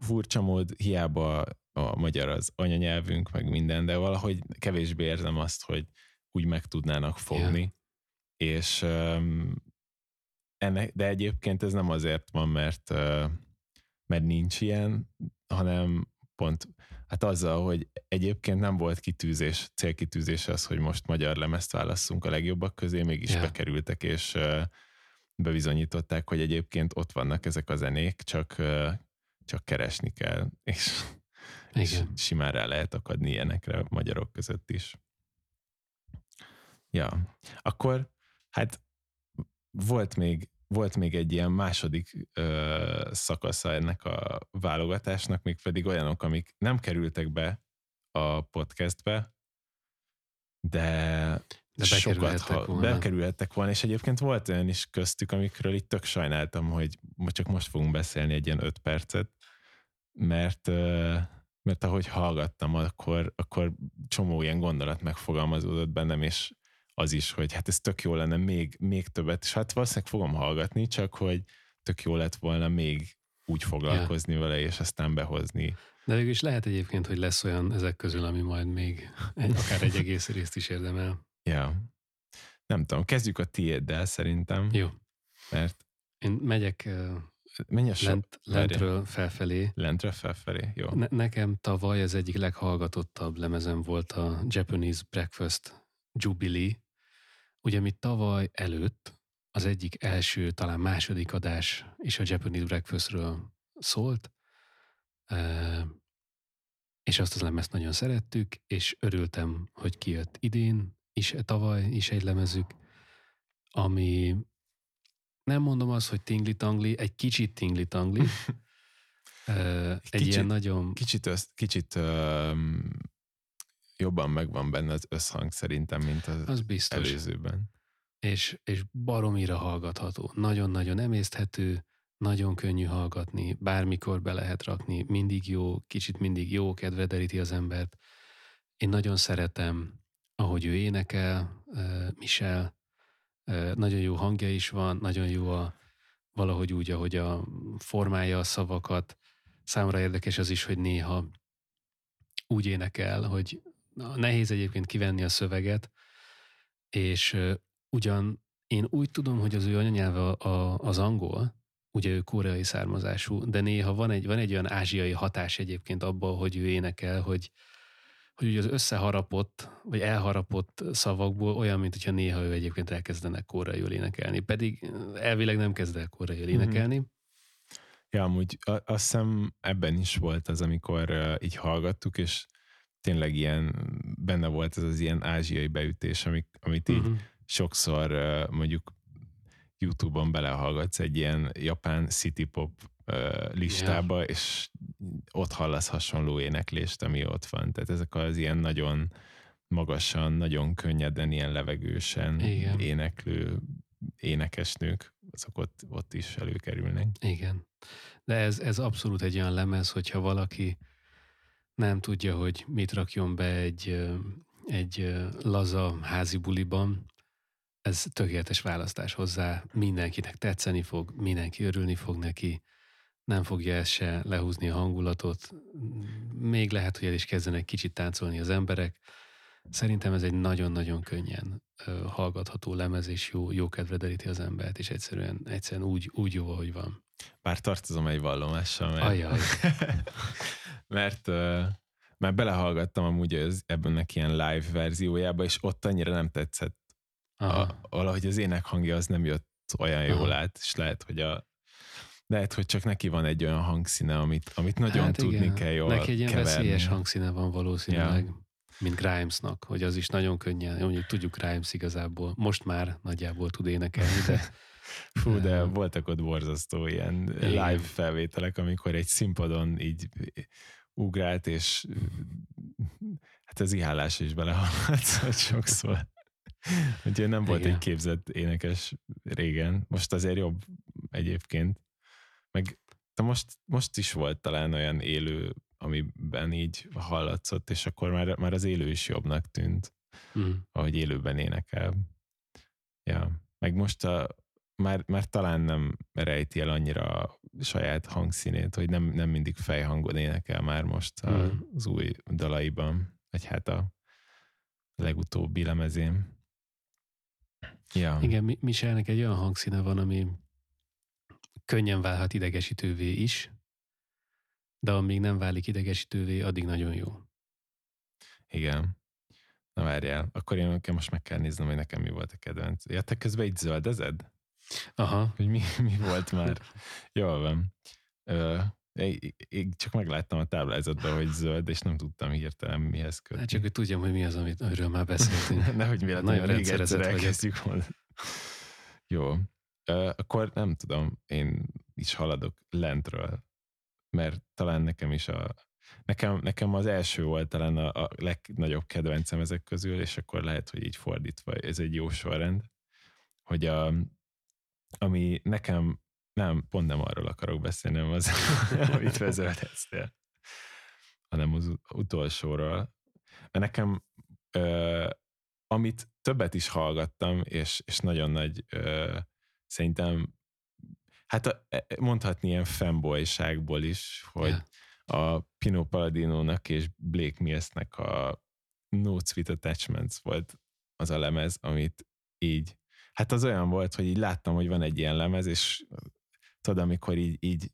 furcsa mód hiába a magyar az anyanyelvünk, meg minden, de valahogy kevésbé érzem azt, hogy úgy meg tudnának fogni. Yeah. És um, ennek, de egyébként ez nem azért van, mert, uh, mert nincs ilyen, hanem pont hát azzal, hogy egyébként nem volt kitűzés, célkitűzés az, hogy most magyar lemezt válasszunk a legjobbak közé, mégis yeah. bekerültek, és uh, bebizonyították, hogy egyébként ott vannak ezek a zenék, csak, uh, csak keresni kell, és, és simán rá lehet akadni ilyenekre a magyarok között is. Ja, akkor hát volt még, volt még egy ilyen második ö, szakasza ennek a válogatásnak, még pedig olyanok, amik nem kerültek be a podcastbe, de, de sokat ha, volna. bekerülhettek volna, és egyébként volt olyan is köztük, amikről itt tök sajnáltam, hogy csak most fogunk beszélni egy ilyen öt percet, mert mert ahogy hallgattam, akkor, akkor csomó ilyen gondolat megfogalmazódott bennem, és az is, hogy hát ez tök jó lenne még, még többet, és hát valószínűleg fogom hallgatni, csak hogy tök jó lett volna még úgy foglalkozni ja. vele, és aztán behozni. De végül is lehet egyébként, hogy lesz olyan ezek közül, ami majd még egy, akár egy egész részt is érdemel. Ja. Nem tudom, kezdjük a tiéddel szerintem. Jó. Mert én megyek Menj a Lent, lentről felfelé. Lentről felfelé, jó. Ne, nekem tavaly az egyik leghallgatottabb lemezem volt a Japanese Breakfast Jubilee, ugye mi tavaly előtt az egyik első, talán második adás is a Japanese Breakfastről szólt, és azt az lemezt nagyon szerettük, és örültem, hogy kijött idén is, tavaly is egy lemezük, ami nem mondom azt, hogy tingli-tangli, egy kicsit tingli-tangli. egy kicsit, ilyen nagyon... Kicsit, össz, kicsit um, jobban megvan benne az összhang szerintem, mint az, az biztos. előzőben. És, és baromira hallgatható. Nagyon-nagyon emészthető, nagyon könnyű hallgatni, bármikor be lehet rakni, mindig jó, kicsit mindig jó, kedve deríti az embert. Én nagyon szeretem, ahogy ő énekel, Michel, nagyon jó hangja is van, nagyon jó a valahogy úgy, ahogy a formája a szavakat. Számomra érdekes az is, hogy néha úgy énekel, hogy nehéz egyébként kivenni a szöveget, és ugyan én úgy tudom, hogy az ő anyanyelve az angol, ugye ő koreai származású, de néha van egy, van egy olyan ázsiai hatás egyébként abban, hogy ő énekel, hogy, hogy ugye az összeharapott, vagy elharapott szavakból olyan, mint hogyha néha ő egyébként elkezdene koreaiul énekelni. Pedig elvileg nem kezd el koreaiul mhm. énekelni. Mm-hmm. Ja, amúgy azt hiszem ebben is volt az, amikor uh, így hallgattuk, és tényleg ilyen, benne volt ez az ilyen ázsiai beütés, amik, amit így mm-hmm. sokszor uh, mondjuk YouTube-on belehallgatsz egy ilyen japán city pop listába, yeah. és ott hallasz hasonló éneklést, ami ott van. Tehát ezek az ilyen nagyon magasan, nagyon könnyeden, ilyen levegősen Igen. éneklő énekesnők, azok ott, ott is előkerülnek. Igen. De ez, ez abszolút egy olyan lemez, hogyha valaki nem tudja, hogy mit rakjon be egy, egy laza házi buliban, ez tökéletes választás hozzá, mindenkinek tetszeni fog, mindenki örülni fog neki, nem fogja ez se lehúzni a hangulatot. Még lehet, hogy el is kezdenek kicsit táncolni az emberek. Szerintem ez egy nagyon-nagyon könnyen hallgatható lemez, és jó, jó kedve deríti az embert, és egyszerűen, egyszerűen úgy, úgy jó, ahogy van. Bár tartozom egy vallomással, mert, Ajaj. mert, uh, mert belehallgattam amúgy az, ebben ilyen live verziójába, és ott annyira nem tetszett. A, valahogy az ének hangja az nem jött olyan jól Aha. át, és lehet, hogy a lehet, hogy csak neki van egy olyan hangszíne, amit, amit nagyon hát tudni igen. kell jól Neki egy ilyen keverni. veszélyes hangszíne van valószínűleg, ja. mint Grimesnak, hogy az is nagyon könnyen, mondjuk tudjuk Grimes igazából, most már nagyjából tud énekelni, de Fú, de voltak ott borzasztó ilyen igen. live felvételek, amikor egy színpadon így ugrált, és hát az ihálás is belehallatszott sokszor. Úgyhogy nem volt Igen. egy képzett énekes régen. Most azért jobb egyébként. Meg de most, most is volt talán olyan élő, amiben így hallatszott, és akkor már, már az élő is jobbnak tűnt, mm. ahogy élőben énekel. Ja. Meg most a, már, már talán nem rejti el annyira saját hangszínét, hogy nem, nem mindig fejhangon énekel már most mm. az új dalaiban, vagy hát a legutóbbi lemezén. Ja. Igen, Michelnek egy olyan hangszíne van, ami könnyen válhat idegesítővé is, de amíg nem válik idegesítővé, addig nagyon jó. Igen. Na várjál, akkor én most meg kell néznem, hogy nekem mi volt a kedvenc. Ja, te közben így zöldezed? Aha. Hogy mi, mi volt már? Jól van. Ö, én, csak megláttam a táblázatban, hogy zöld, és nem tudtam hirtelen mihez kötni. Hát csak, hogy tudjam, hogy mi az, amit, amiről már beszéltünk. Nehogy mi nagyon rendszerezett elkezdjük volna. Jó. Akkor nem tudom, én is haladok lentről, mert talán nekem is a Nekem, nekem az első volt talán a, a legnagyobb kedvencem ezek közül, és akkor lehet, hogy így fordítva, ez egy jó sorrend, hogy a, ami nekem, nem, pont nem arról akarok beszélni, nem az, amit vezethetsztél, hanem az utolsóról. Mert nekem, ö, amit többet is hallgattam, és, és nagyon nagy, ö, szerintem, hát a, e, mondhatni ilyen fanboyságból is, hogy yeah a Pino Palladino-nak és Blake Millsnek a No Sweet Attachments volt az a lemez, amit így, hát az olyan volt, hogy így láttam, hogy van egy ilyen lemez, és tudod, amikor így, így,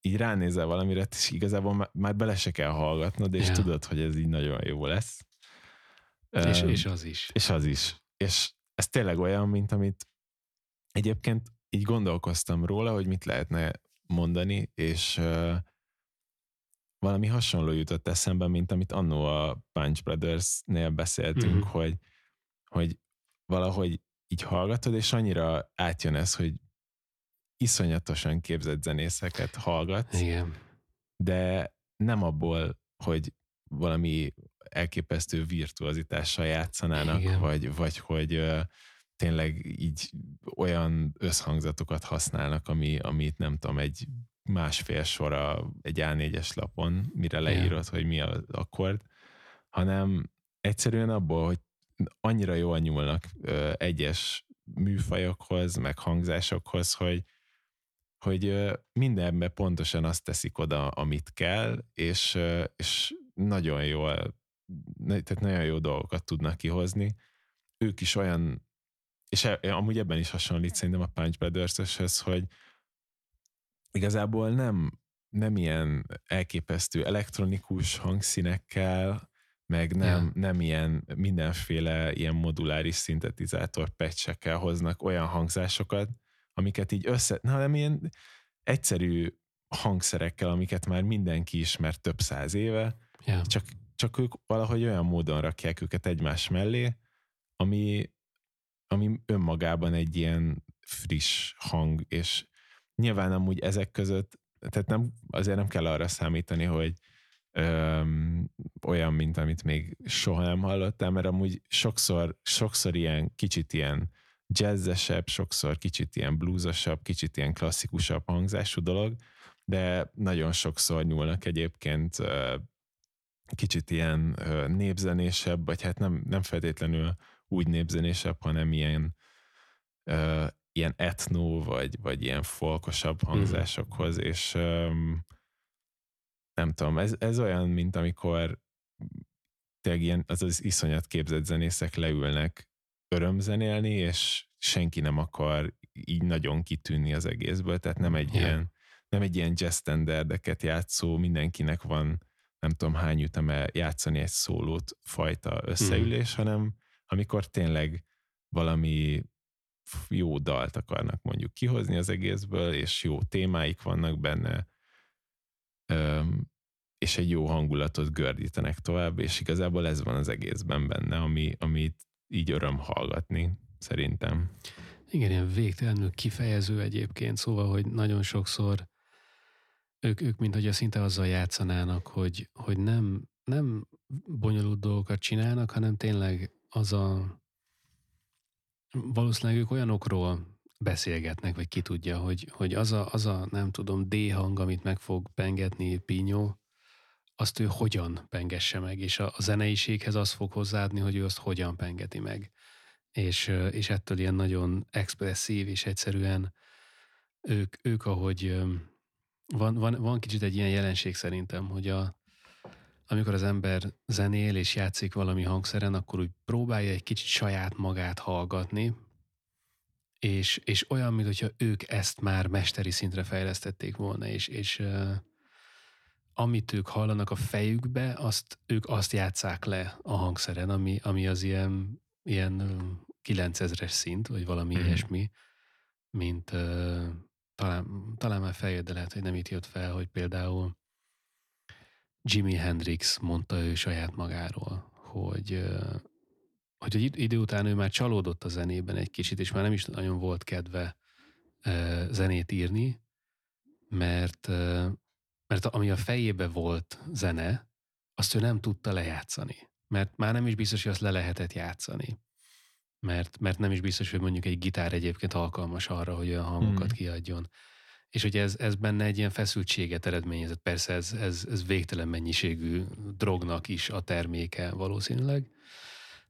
így ránézel valamire, és igazából már bele se kell hallgatnod, és yeah. tudod, hogy ez így nagyon jó lesz. És, um, és az is. És az is. És ez tényleg olyan, mint amit egyébként így gondolkoztam róla, hogy mit lehetne mondani, és uh, valami hasonló jutott eszembe, mint amit annó a Punch Brothers-nél beszéltünk, mm-hmm. hogy, hogy valahogy így hallgatod, és annyira átjön ez, hogy iszonyatosan képzett zenészeket hallgatsz, Igen. de nem abból, hogy valami elképesztő virtuozitással játszanának, Igen. vagy, vagy hogy uh, tényleg így olyan összhangzatokat használnak, ami, amit nem tudom, egy másfél sora egy A4-es lapon, mire leírod, yeah. hogy mi az akkord, hanem egyszerűen abból, hogy annyira jól nyúlnak ö, egyes műfajokhoz, meg hangzásokhoz, hogy, hogy ö, mindenbe pontosan azt teszik oda, amit kell, és, ö, és nagyon jól, tehát nagyon jó dolgokat tudnak kihozni. Ők is olyan, és e, amúgy ebben is hasonlít szerintem a Punch brothers hogy, igazából nem, nem ilyen elképesztő elektronikus hangszínekkel, meg nem, yeah. nem ilyen mindenféle ilyen moduláris szintetizátor pecsekkel hoznak olyan hangzásokat, amiket így össze, hanem ilyen egyszerű hangszerekkel, amiket már mindenki ismer több száz éve, yeah. csak, csak ők valahogy olyan módon rakják őket egymás mellé, ami, ami önmagában egy ilyen friss hang, és nyilván amúgy ezek között, tehát nem, azért nem kell arra számítani, hogy öm, olyan, mint amit még soha nem hallottál, mert amúgy sokszor, sokszor ilyen kicsit ilyen jazzesebb, sokszor kicsit ilyen bluesosabb, kicsit ilyen klasszikusabb hangzású dolog, de nagyon sokszor nyúlnak egyébként kicsit ilyen népzenésebb, vagy hát nem, nem feltétlenül úgy népzenésebb, hanem ilyen ilyen etnó, vagy, vagy ilyen folkosabb mhm. hangzásokhoz, mm. és um, nem tudom, ez, ez olyan, mint amikor tényleg ilyen, az az iszonyat képzett zenészek leülnek örömzenélni, és senki nem akar így nagyon kitűnni az egészből, tehát nem egy yeah. ilyen nem egy ilyen jazz standardeket játszó, mindenkinek van nem tudom hány üteme játszani egy szólót fajta összeülés, mm. hanem amikor tényleg valami jó dalt akarnak mondjuk kihozni az egészből, és jó témáik vannak benne, és egy jó hangulatot gördítenek tovább, és igazából ez van az egészben benne, ami, amit így öröm hallgatni, szerintem. Igen, ilyen végtelenül kifejező egyébként, szóval, hogy nagyon sokszor ők, ők mint hogy szinte azzal játszanának, hogy, hogy nem, nem bonyolult dolgokat csinálnak, hanem tényleg az a valószínűleg ők olyanokról beszélgetnek, vagy ki tudja, hogy, hogy az, a, az a, nem tudom, D hang, amit meg fog pengetni Pinyó, azt ő hogyan pengesse meg, és a, a zeneiséghez az fog hozzáadni, hogy ő azt hogyan pengeti meg. És, és ettől ilyen nagyon expresszív, és egyszerűen ők, ők ahogy van, van, van kicsit egy ilyen jelenség szerintem, hogy a, amikor az ember zenél és játszik valami hangszeren, akkor úgy próbálja egy kicsit saját magát hallgatni, és, és olyan, mintha ők ezt már mesteri szintre fejlesztették volna, és, és uh, amit ők hallanak a fejükbe, azt, ők azt játszák le a hangszeren, ami, ami az ilyen, ilyen 9000-es szint, vagy valami mm. ilyesmi, mint uh, talán, talán már feljött, de lehet, hogy nem itt jött fel, hogy például Jimi Hendrix mondta ő saját magáról, hogy, hogy egy idő után ő már csalódott a zenében egy kicsit, és már nem is nagyon volt kedve zenét írni, mert, mert ami a fejébe volt zene, azt ő nem tudta lejátszani. Mert már nem is biztos, hogy azt le lehetett játszani. Mert, mert nem is biztos, hogy mondjuk egy gitár egyébként alkalmas arra, hogy olyan hangokat hmm. kiadjon és hogy ez, ez benne egy ilyen feszültséget eredményezett. Persze ez, ez, ez végtelen mennyiségű drognak is a terméke valószínűleg,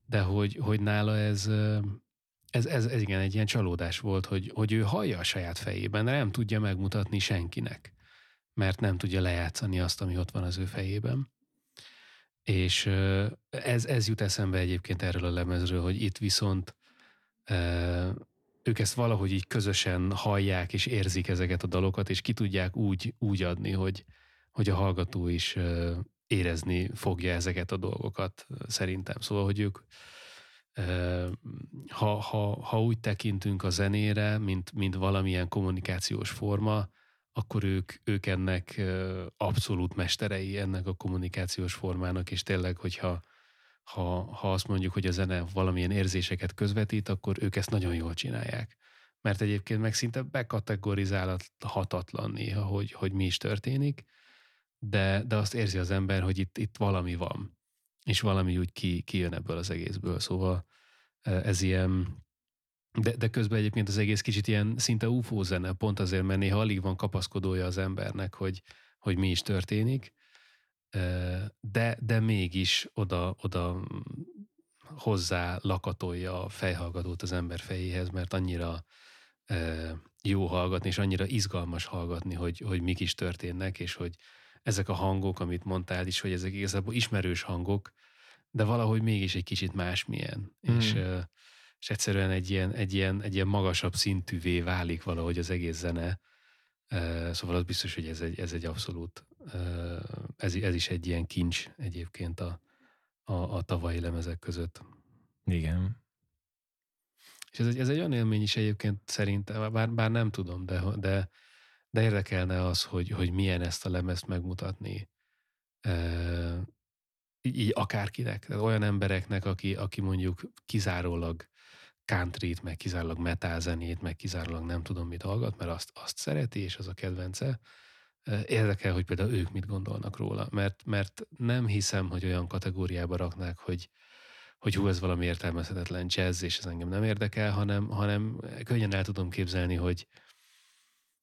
de hogy, hogy nála ez, ez, ez, ez igen egy ilyen csalódás volt, hogy, hogy ő hallja a saját fejében, de nem tudja megmutatni senkinek, mert nem tudja lejátszani azt, ami ott van az ő fejében. És ez, ez jut eszembe egyébként erről a lemezről, hogy itt viszont ők ezt valahogy így közösen hallják és érzik ezeket a dalokat, és ki tudják úgy, úgy adni, hogy, hogy a hallgató is érezni fogja ezeket a dolgokat szerintem. Szóval, hogy ők ha, ha, ha úgy tekintünk a zenére, mint, mint valamilyen kommunikációs forma, akkor ők, ők ennek abszolút mesterei ennek a kommunikációs formának, és tényleg, hogyha ha, ha azt mondjuk, hogy a zene valamilyen érzéseket közvetít, akkor ők ezt nagyon jól csinálják. Mert egyébként meg szinte bekategorizálhatatlan néha, hogy, hogy mi is történik, de, de azt érzi az ember, hogy itt, itt valami van, és valami úgy ki, kijön ebből az egészből. Szóval e, ez ilyen, de, de közben egyébként az egész kicsit ilyen szinte UFO zene, pont azért, mert néha alig van kapaszkodója az embernek, hogy, hogy mi is történik, de, de mégis oda, oda hozzá lakatolja a fejhallgatót az ember fejéhez, mert annyira jó hallgatni, és annyira izgalmas hallgatni, hogy, hogy mik is történnek, és hogy ezek a hangok, amit mondtál is, hogy ezek igazából ismerős hangok, de valahogy mégis egy kicsit másmilyen. Mm. És, és egyszerűen egy ilyen, egy, ilyen, egy ilyen magasabb szintűvé válik valahogy az egész zene, Szóval az biztos, hogy ez egy, ez egy abszolút, ez, ez is egy ilyen kincs egyébként a, a, a tavalyi lemezek között. Igen. És ez egy, ez egy olyan élmény is egyébként szerintem, bár, bár nem tudom, de, de, de érdekelne az, hogy, hogy milyen ezt a lemezt megmutatni így, így akárkinek, tehát olyan embereknek, aki, aki mondjuk kizárólag countryt, meg kizárólag metal zenét, meg kizárólag nem tudom mit hallgat, mert azt, azt szereti, és az a kedvence. Érdekel, hogy például ők mit gondolnak róla, mert, mert nem hiszem, hogy olyan kategóriába raknák, hogy, hogy hú, ez valami értelmezhetetlen jazz, és ez engem nem érdekel, hanem, hanem könnyen el tudom képzelni, hogy,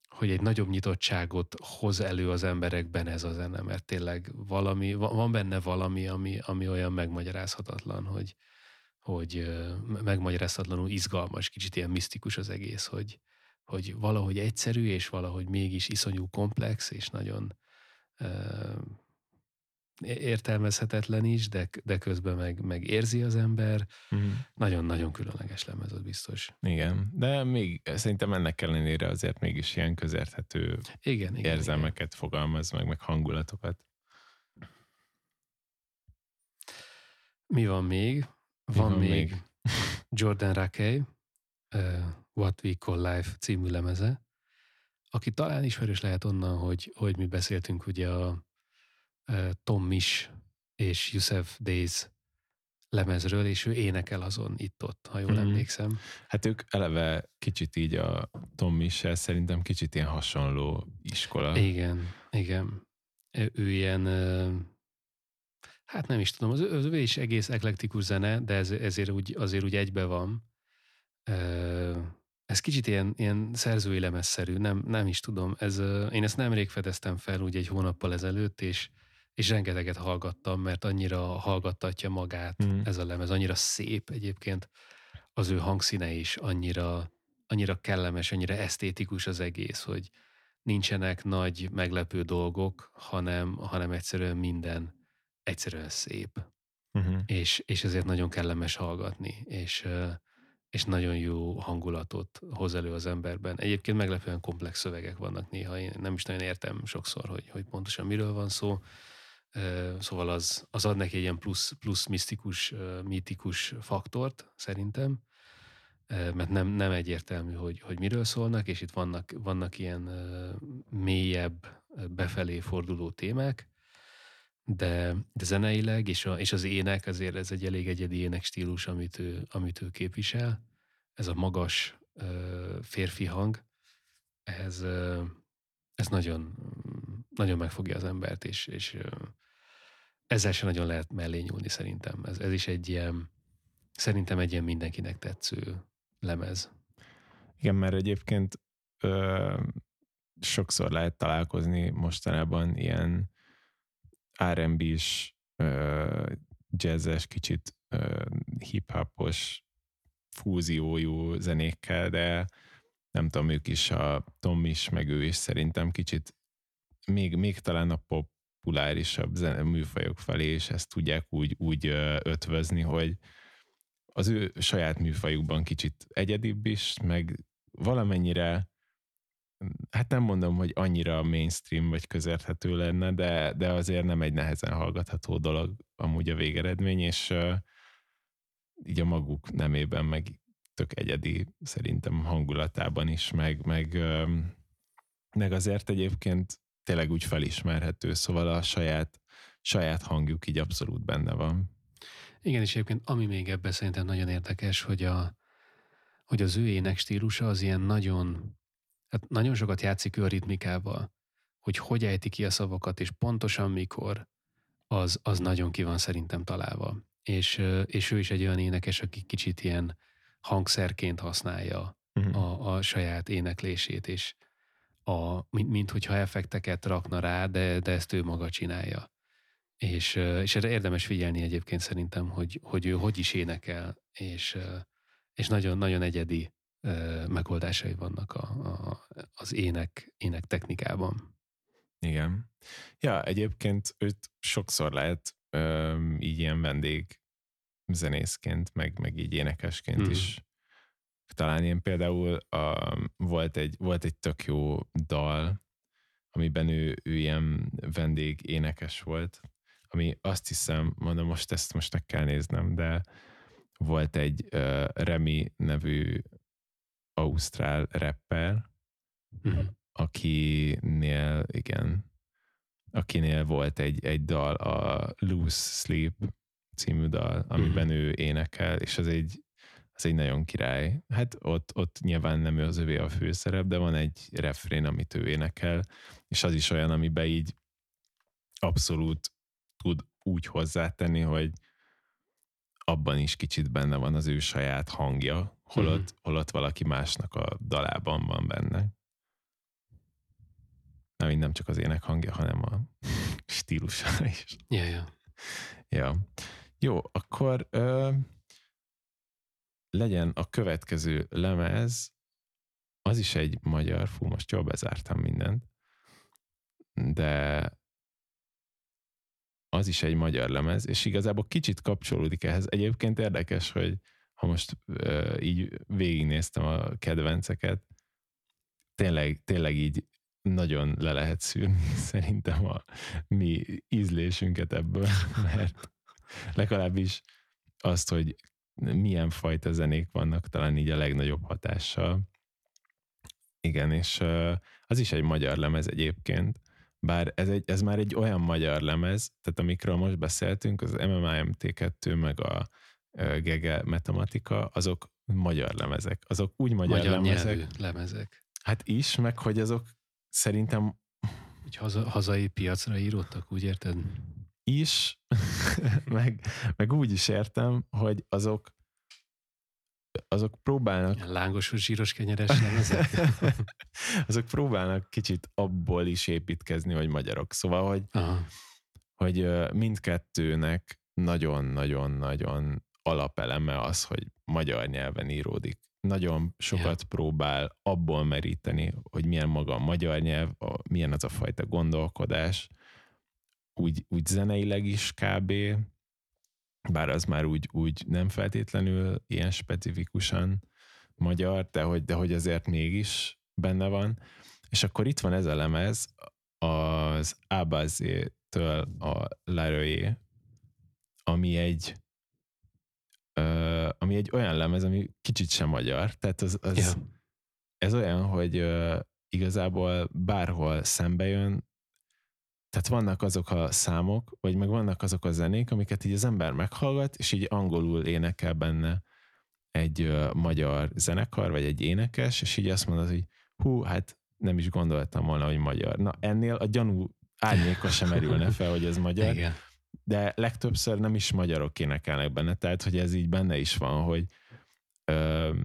hogy egy nagyobb nyitottságot hoz elő az emberekben ez a zene, mert tényleg valami, van benne valami, ami, ami olyan megmagyarázhatatlan, hogy, hogy megmagyarázhatatlanul izgalmas, kicsit ilyen misztikus az egész, hogy, hogy valahogy egyszerű, és valahogy mégis iszonyú komplex, és nagyon uh, értelmezhetetlen is, de, de közben meg, meg érzi az ember. Mm. Nagyon-nagyon különleges lemez, az biztos. Igen, de még szerintem ennek ellenére azért mégis ilyen közérthető igen, igen, érzelmeket igen. fogalmaz meg, meg hangulatokat. Mi van még? Van, van még, még Jordan Rakey, What We Call Life című lemeze, aki talán ismerős lehet onnan, hogy, hogy mi beszéltünk ugye a Tom Mish és Yusef Days lemezről, és ő énekel azon itt-ott, ha jól mm. emlékszem. Hát ők eleve kicsit így a Tom mish szerintem kicsit ilyen hasonló iskola. Igen, igen. Ő, ilyen Hát nem is tudom, az, az ő is egész eklektikus zene, de ez, ezért úgy, azért úgy egybe van. Ez kicsit ilyen, ilyen szerzői lemezszerű, nem, nem is tudom. Ez, én ezt nemrég fedeztem fel úgy egy hónappal ezelőtt, és, és rengeteget hallgattam, mert annyira hallgattatja magát mm. ez a lemez, annyira szép egyébként az ő hangszíne is, annyira, annyira kellemes, annyira esztétikus az egész, hogy nincsenek nagy meglepő dolgok, hanem, hanem egyszerűen minden egyszerűen szép. Uh-huh. És, és ezért nagyon kellemes hallgatni, és, és nagyon jó hangulatot hoz elő az emberben. Egyébként meglepően komplex szövegek vannak néha, én nem is nagyon értem sokszor, hogy, hogy pontosan miről van szó, Szóval az, az ad neki egy ilyen plusz, plusz misztikus, mítikus faktort, szerintem, mert nem, nem egyértelmű, hogy, hogy miről szólnak, és itt vannak, vannak ilyen mélyebb, befelé forduló témák, de, de zeneileg, és, a, és az ének azért ez egy elég egyedi ének stílus, amit ő, amit ő képvisel. Ez a magas férfi hang, ez, ez nagyon, nagyon megfogja az embert, és, és ezzel sem nagyon lehet mellé nyúlni szerintem. Ez, ez is egy ilyen, szerintem egy ilyen mindenkinek tetsző lemez. Igen, mert egyébként ö, sokszor lehet találkozni mostanában ilyen R&B-s, jazzes, kicsit hip-hopos fúziójú zenékkel, de nem tudom, ők is, a Tom is, meg ő is szerintem kicsit még, még talán a pop populárisabb zene, műfajok felé, és ezt tudják úgy, úgy ötvözni, hogy az ő saját műfajukban kicsit egyedibb is, meg valamennyire hát nem mondom, hogy annyira mainstream vagy közérthető lenne, de, de azért nem egy nehezen hallgatható dolog amúgy a végeredmény, és uh, így a maguk nemében meg tök egyedi szerintem hangulatában is, meg, meg, uh, meg azért egyébként tényleg úgy felismerhető, szóval a saját, saját hangjuk így abszolút benne van. Igen, és egyébként ami még ebben szerintem nagyon érdekes, hogy, a, hogy az ő ének stílusa az ilyen nagyon, hát nagyon sokat játszik ő a ritmikával, hogy hogy ejti ki a szavakat, és pontosan mikor, az, az nagyon ki van szerintem találva. És, és ő is egy olyan énekes, aki kicsit ilyen hangszerként használja uh-huh. a, a saját éneklését, és, a, mint, mint hogyha effekteket rakna rá, de, de ezt ő maga csinálja. És, és erre érdemes figyelni egyébként szerintem, hogy, hogy ő hogy is énekel, és, és nagyon, nagyon egyedi megoldásai vannak a, a, az ének, ének technikában. Igen. Ja, egyébként őt sokszor lehet um, így ilyen vendég zenészként, meg, meg így énekesként mm. is talán én például a, volt, egy, volt egy tök jó dal, amiben ő, ő ilyen vendég énekes volt, ami azt hiszem, mondom, most ezt most meg kell néznem, de volt egy uh, Remi nevű ausztrál rapper, uh-huh. akinél, igen, akinél volt egy, egy dal, a Loose Sleep című dal, amiben uh-huh. ő énekel, és az egy ez egy nagyon király. Hát ott, ott nyilván nem ő az övé a főszerep, de van egy refrén, amit ő énekel, és az is olyan, amiben így abszolút tud úgy hozzátenni, hogy abban is kicsit benne van az ő saját hangja, holott, mm-hmm. holott valaki másnak a dalában van benne. Nem, nem csak az ének hangja, hanem a stílusa is. Ja, ja. Ja. Jó, akkor ö, legyen a következő lemez, az is egy magyar, fú, most jól bezártam mindent, de az is egy magyar lemez, és igazából kicsit kapcsolódik ehhez. Egyébként érdekes, hogy ha most uh, így végignéztem a kedvenceket, tényleg, tényleg így nagyon le lehet szűrni szerintem a mi ízlésünket ebből, mert legalábbis azt, hogy milyen fajta zenék vannak talán így a legnagyobb hatással. Igen, és az is egy magyar lemez egyébként, bár ez, egy, ez már egy olyan magyar lemez, tehát amikről most beszéltünk, az MMIMT2 meg a Gege Matematika, azok magyar lemezek. Azok úgy magyar, magyar lemezek. lemezek. Hát is, meg hogy azok szerintem... Hogy haza, hazai piacra írottak, úgy érted? is, meg, meg úgy is értem, hogy azok azok próbálnak... Lángos, zsíros kenyeres lemezek? azok próbálnak kicsit abból is építkezni, hogy magyarok. Szóval, hogy, Aha. hogy mindkettőnek nagyon-nagyon-nagyon alapeleme az, hogy magyar nyelven íródik. nagyon sokat yeah. próbál abból meríteni, hogy milyen maga a magyar nyelv, a, milyen az a fajta gondolkodás, úgy, úgy zeneileg is kb., bár az már úgy, úgy nem feltétlenül ilyen specifikusan magyar, de hogy, de hogy azért mégis benne van. És akkor itt van ez a lemez, az Abazé-től a Laroyé, ami egy uh, ami egy olyan lemez, ami kicsit sem magyar. Tehát az, az yeah. ez olyan, hogy uh, igazából bárhol szembe jön, tehát vannak azok a számok, vagy meg vannak azok a zenék, amiket így az ember meghallgat, és így angolul énekel benne egy uh, magyar zenekar, vagy egy énekes, és így azt mondod, hogy hú, hát nem is gondoltam volna, hogy magyar. Na ennél a gyanú árnyéka sem merülne fel, hogy ez magyar. Igen. De legtöbbször nem is magyarok énekelnek benne, tehát hogy ez így benne is van, hogy ö,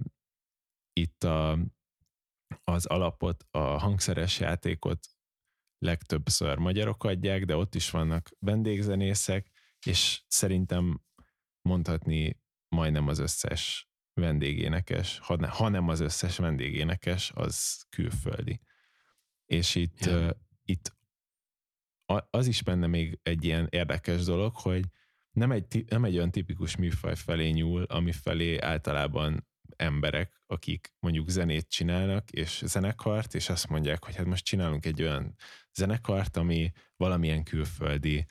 itt a, az alapot, a hangszeres játékot legtöbbször magyarok adják, de ott is vannak vendégzenészek, és szerintem mondhatni majdnem az összes vendégénekes, ha nem az összes vendégénekes, az külföldi. És itt, yeah. uh, itt az is benne még egy ilyen érdekes dolog, hogy nem egy, nem egy olyan tipikus műfaj felé nyúl, ami felé általában emberek, akik mondjuk zenét csinálnak, és zenekart, és azt mondják, hogy hát most csinálunk egy olyan zenekart, ami valamilyen külföldi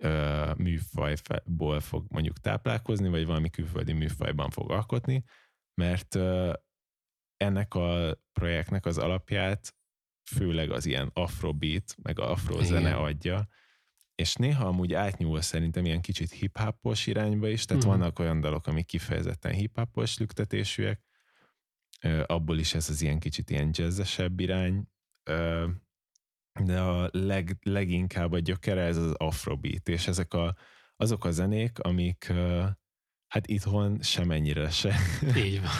ö, műfajból fog mondjuk táplálkozni, vagy valami külföldi műfajban fog alkotni, mert ö, ennek a projektnek az alapját főleg az ilyen afrobeat, meg afro zene adja, és néha amúgy átnyúl szerintem ilyen kicsit hip-hopos irányba is, tehát uh-huh. vannak olyan dalok, amik kifejezetten hip-hopos lüktetésűek, abból is ez az ilyen kicsit ilyen jazzesebb irány, de a leg, leginkább a gyökere ez az afrobeat, és ezek a, azok a zenék, amik hát itthon semennyire se. Így van.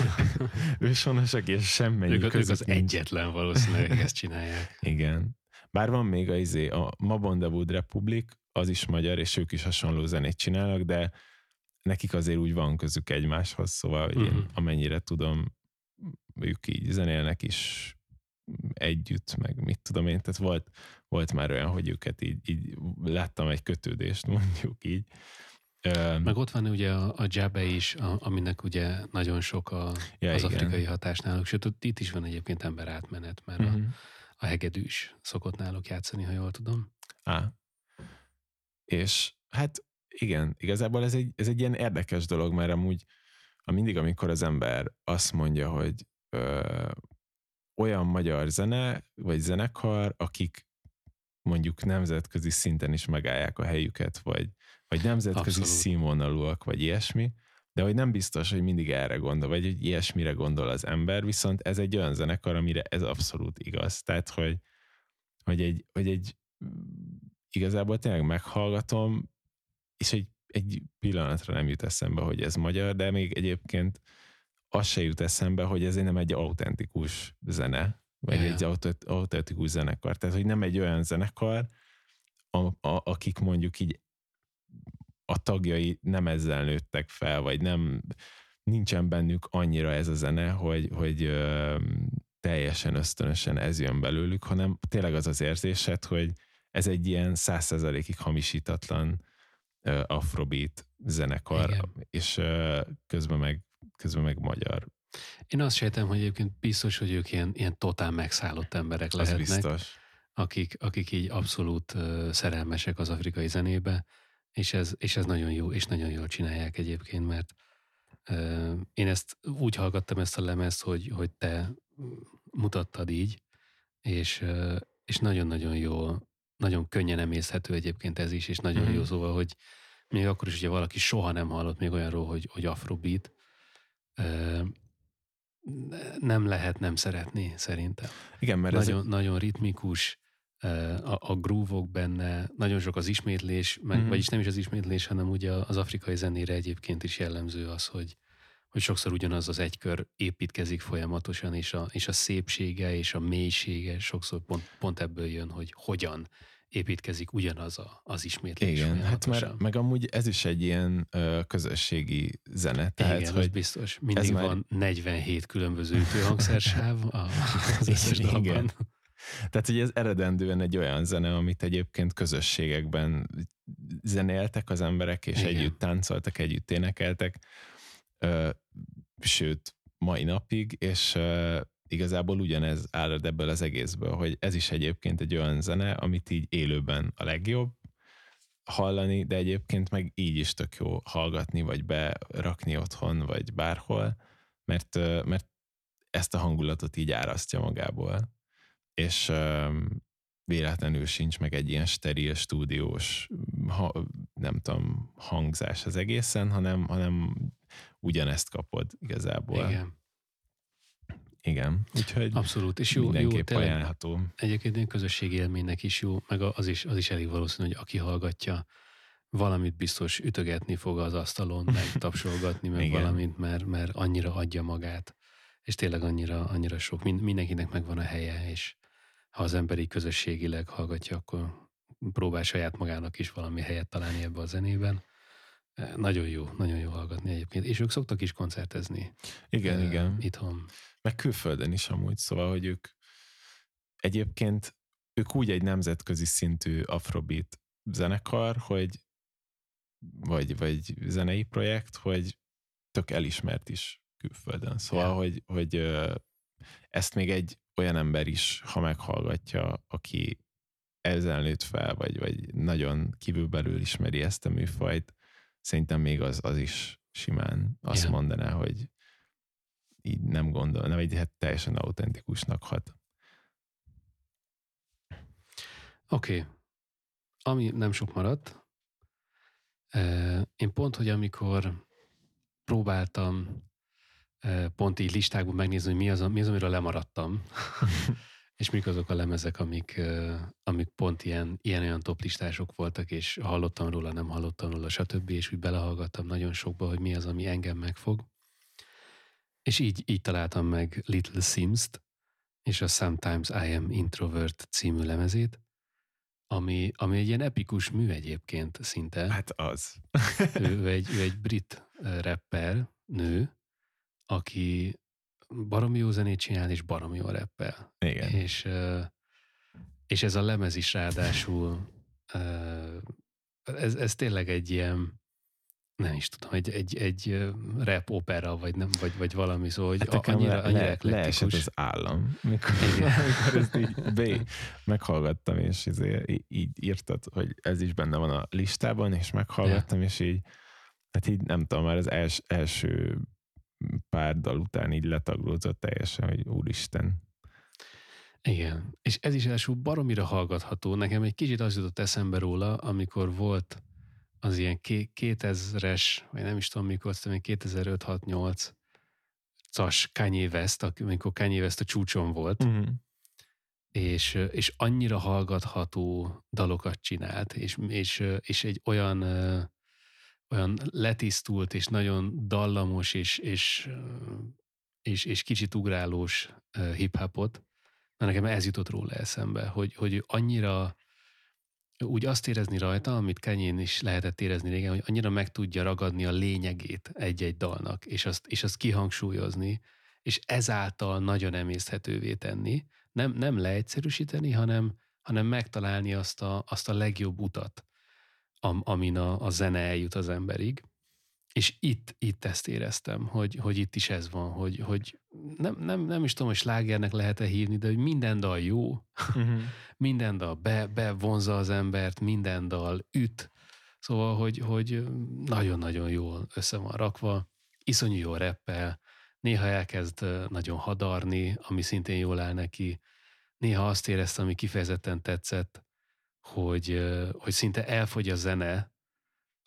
Őshonosak, és semmennyi ők, ők az egyetlen valószínűleg ezt csinálják. Igen. Bár van még a, izé, a Mabonda Wood Republic, az is magyar, és ők is hasonló zenét csinálnak, de nekik azért úgy van közük egymáshoz, szóval uh-huh. én mhm. amennyire tudom, ők így zenélnek is együtt, meg mit tudom én, tehát volt, volt már olyan, hogy őket így, így láttam egy kötődést, mondjuk így. Meg ott van ugye a, a Jabe is, a, aminek ugye nagyon sok a, ja, az igen. afrikai hatás náluk, sőt itt is van egyébként ember átmenet, mert uh-huh. a, mhm. A hegedűs szokott náluk játszani, ha jól tudom. Á. És hát igen, igazából ez egy, ez egy ilyen érdekes dolog, mert amúgy mindig, amikor az ember azt mondja, hogy ö, olyan magyar zene, vagy zenekar, akik mondjuk nemzetközi szinten is megállják a helyüket, vagy, vagy nemzetközi Abszolút. színvonalúak, vagy ilyesmi, de hogy nem biztos, hogy mindig erre gondol, vagy hogy ilyesmire gondol az ember, viszont ez egy olyan zenekar, amire ez abszolút igaz. Tehát, hogy, hogy, egy, hogy egy igazából tényleg meghallgatom, és egy, egy pillanatra nem jut eszembe, hogy ez magyar, de még egyébként az se jut eszembe, hogy ez nem egy autentikus zene, vagy yeah. egy autentikus zenekar. Tehát, hogy nem egy olyan zenekar, a, a, akik mondjuk így a tagjai nem ezzel nőttek fel, vagy nem nincsen bennük annyira ez a zene, hogy, hogy ö, teljesen ösztönösen ez jön belőlük, hanem tényleg az az érzésed, hogy ez egy ilyen százszerzalékig hamisítatlan ö, afrobeat zenekar, Igen. és ö, közben meg, közben meg magyar. Én azt sejtem, hogy egyébként biztos, hogy ők ilyen, ilyen totál megszállott emberek lehetnek. Az biztos. Akik, akik így abszolút szerelmesek az afrikai zenébe, és ez, és ez nagyon jó, és nagyon jól csinálják egyébként, mert uh, én ezt úgy hallgattam ezt a lemezt, hogy, hogy te mutattad így, és, uh, és nagyon-nagyon jó, nagyon könnyen emészhető egyébként ez is, és nagyon mm. jó szóval, hogy még akkor is ugye valaki soha nem hallott még olyanról, hogy, hogy afrobeat, uh, nem lehet nem szeretni szerintem. Igen, mert nagyon, ez... nagyon ritmikus, a, a groove benne, nagyon sok az ismétlés, meg, mm-hmm. vagyis nem is az ismétlés, hanem ugye az afrikai zenére egyébként is jellemző az, hogy, hogy sokszor ugyanaz az egy kör építkezik folyamatosan, és a, és a szépsége és a mélysége sokszor pont, pont ebből jön, hogy hogyan építkezik ugyanaz a, az ismétlés. Igen, hát már, meg amúgy ez is egy ilyen ö, közösségi zene. Tehát, Igen, hogy biztos. Mindig már... van 47 különböző ütőhangszersáv az összes dalban. Igen. Tehát, hogy ez eredendően egy olyan zene, amit egyébként közösségekben zenéltek az emberek, és Igen. együtt táncoltak, együtt énekeltek, sőt, mai napig, és igazából ugyanez áll ebből az egészből, hogy ez is egyébként egy olyan zene, amit így élőben a legjobb hallani, de egyébként meg így is tök jó hallgatni, vagy berakni otthon, vagy bárhol, mert, mert ezt a hangulatot így árasztja magából. És véletlenül sincs meg egy ilyen steril stúdiós, ha, nem tudom, hangzás az egészen, hanem, hanem ugyanezt kapod igazából. Igen. Igen, úgyhogy Abszolút, és jó, mindenképp jó, ajánlható. Egyébként egy közösségi élménynek is jó, meg az is, az is elég valószínű, hogy aki hallgatja, valamit biztos ütögetni fog az asztalon, meg tapsolgatni, meg Igen. valamit, mert, mert annyira adja magát, és tényleg annyira, annyira sok. Mindenkinek megvan a helye, és ha az emberi közösségileg hallgatja, akkor próbál saját magának is valami helyet találni ebbe a zenében. Nagyon jó, nagyon jó hallgatni egyébként. És ők szoktak is koncertezni. Igen, uh, igen. Itthon. Meg külföldön is amúgy, szóval, hogy ők egyébként ők úgy egy nemzetközi szintű afrobeat zenekar, hogy vagy, vagy zenei projekt, hogy tök elismert is külföldön. Szóval, yeah. hogy, hogy ezt még egy olyan ember is, ha meghallgatja, aki ezzel nőtt fel, vagy, vagy nagyon kívülbelül ismeri ezt a műfajt, szerintem még az, az is simán azt yeah. mondaná, hogy így nem gondol, nem egy hát teljesen autentikusnak hat. Oké. Okay. Ami nem sok maradt, én pont, hogy amikor próbáltam pont így listákban megnézni, hogy mi az, mi az amiről lemaradtam, és mik azok a lemezek, amik, amik pont ilyen, ilyen olyan top listások voltak, és hallottam róla, nem hallottam róla, stb. És úgy belehallgattam nagyon sokba, hogy mi az, ami engem megfog. És így, így találtam meg Little Sims-t, és a Sometimes I Am Introvert című lemezét, ami, ami egy ilyen epikus mű egyébként szinte. Hát az. ő, ő, egy, ő egy brit rapper, nő, aki baromi jó zenét csinál, és baromi jó rappel. Igen. És, és ez a lemez is ráadásul ez, ez tényleg egy ilyen nem is tudom, egy, egy, egy rap opera, vagy, nem, vagy, vagy valami, szó, hogy hát annyira, le, annyira le, leesett az állam, mikor, mikor ezt így B, meghallgattam, és izé, így írtad, hogy ez is benne van a listában, és meghallgattam, ja. és így, hát így nem tudom, már az els, első pár dal után így letaglózott teljesen, hogy úristen. Igen, és ez is első baromira hallgatható. Nekem egy kicsit az jutott eszembe róla, amikor volt az ilyen 2000-es, vagy nem is tudom mikor, aztán 2005-6-8 cas Kanye West, amikor Kanye West a csúcson volt, uh-huh. és, és annyira hallgatható dalokat csinált, és, és, és egy olyan olyan letisztult és nagyon dallamos és, és, és, és kicsit ugrálós hip-hopot, na nekem ez jutott róla eszembe, hogy, hogy annyira úgy azt érezni rajta, amit Kenyén is lehetett érezni régen, hogy annyira meg tudja ragadni a lényegét egy-egy dalnak, és azt, és azt kihangsúlyozni, és ezáltal nagyon emészthetővé tenni. Nem, nem leegyszerűsíteni, hanem, hanem megtalálni azt a, azt a legjobb utat, am, amin a, a zene eljut az emberig. És itt, itt ezt éreztem, hogy, hogy itt is ez van, hogy, hogy nem, nem, nem is tudom, hogy slágernek lehet-e hívni, de hogy minden dal jó, uh-huh. minden dal be, bevonza az embert, minden dal üt, szóval, hogy, hogy nagyon-nagyon jól össze van rakva, iszonyú jó reppel, néha elkezd nagyon hadarni, ami szintén jól áll neki, néha azt éreztem, ami kifejezetten tetszett, hogy, hogy szinte elfogy a zene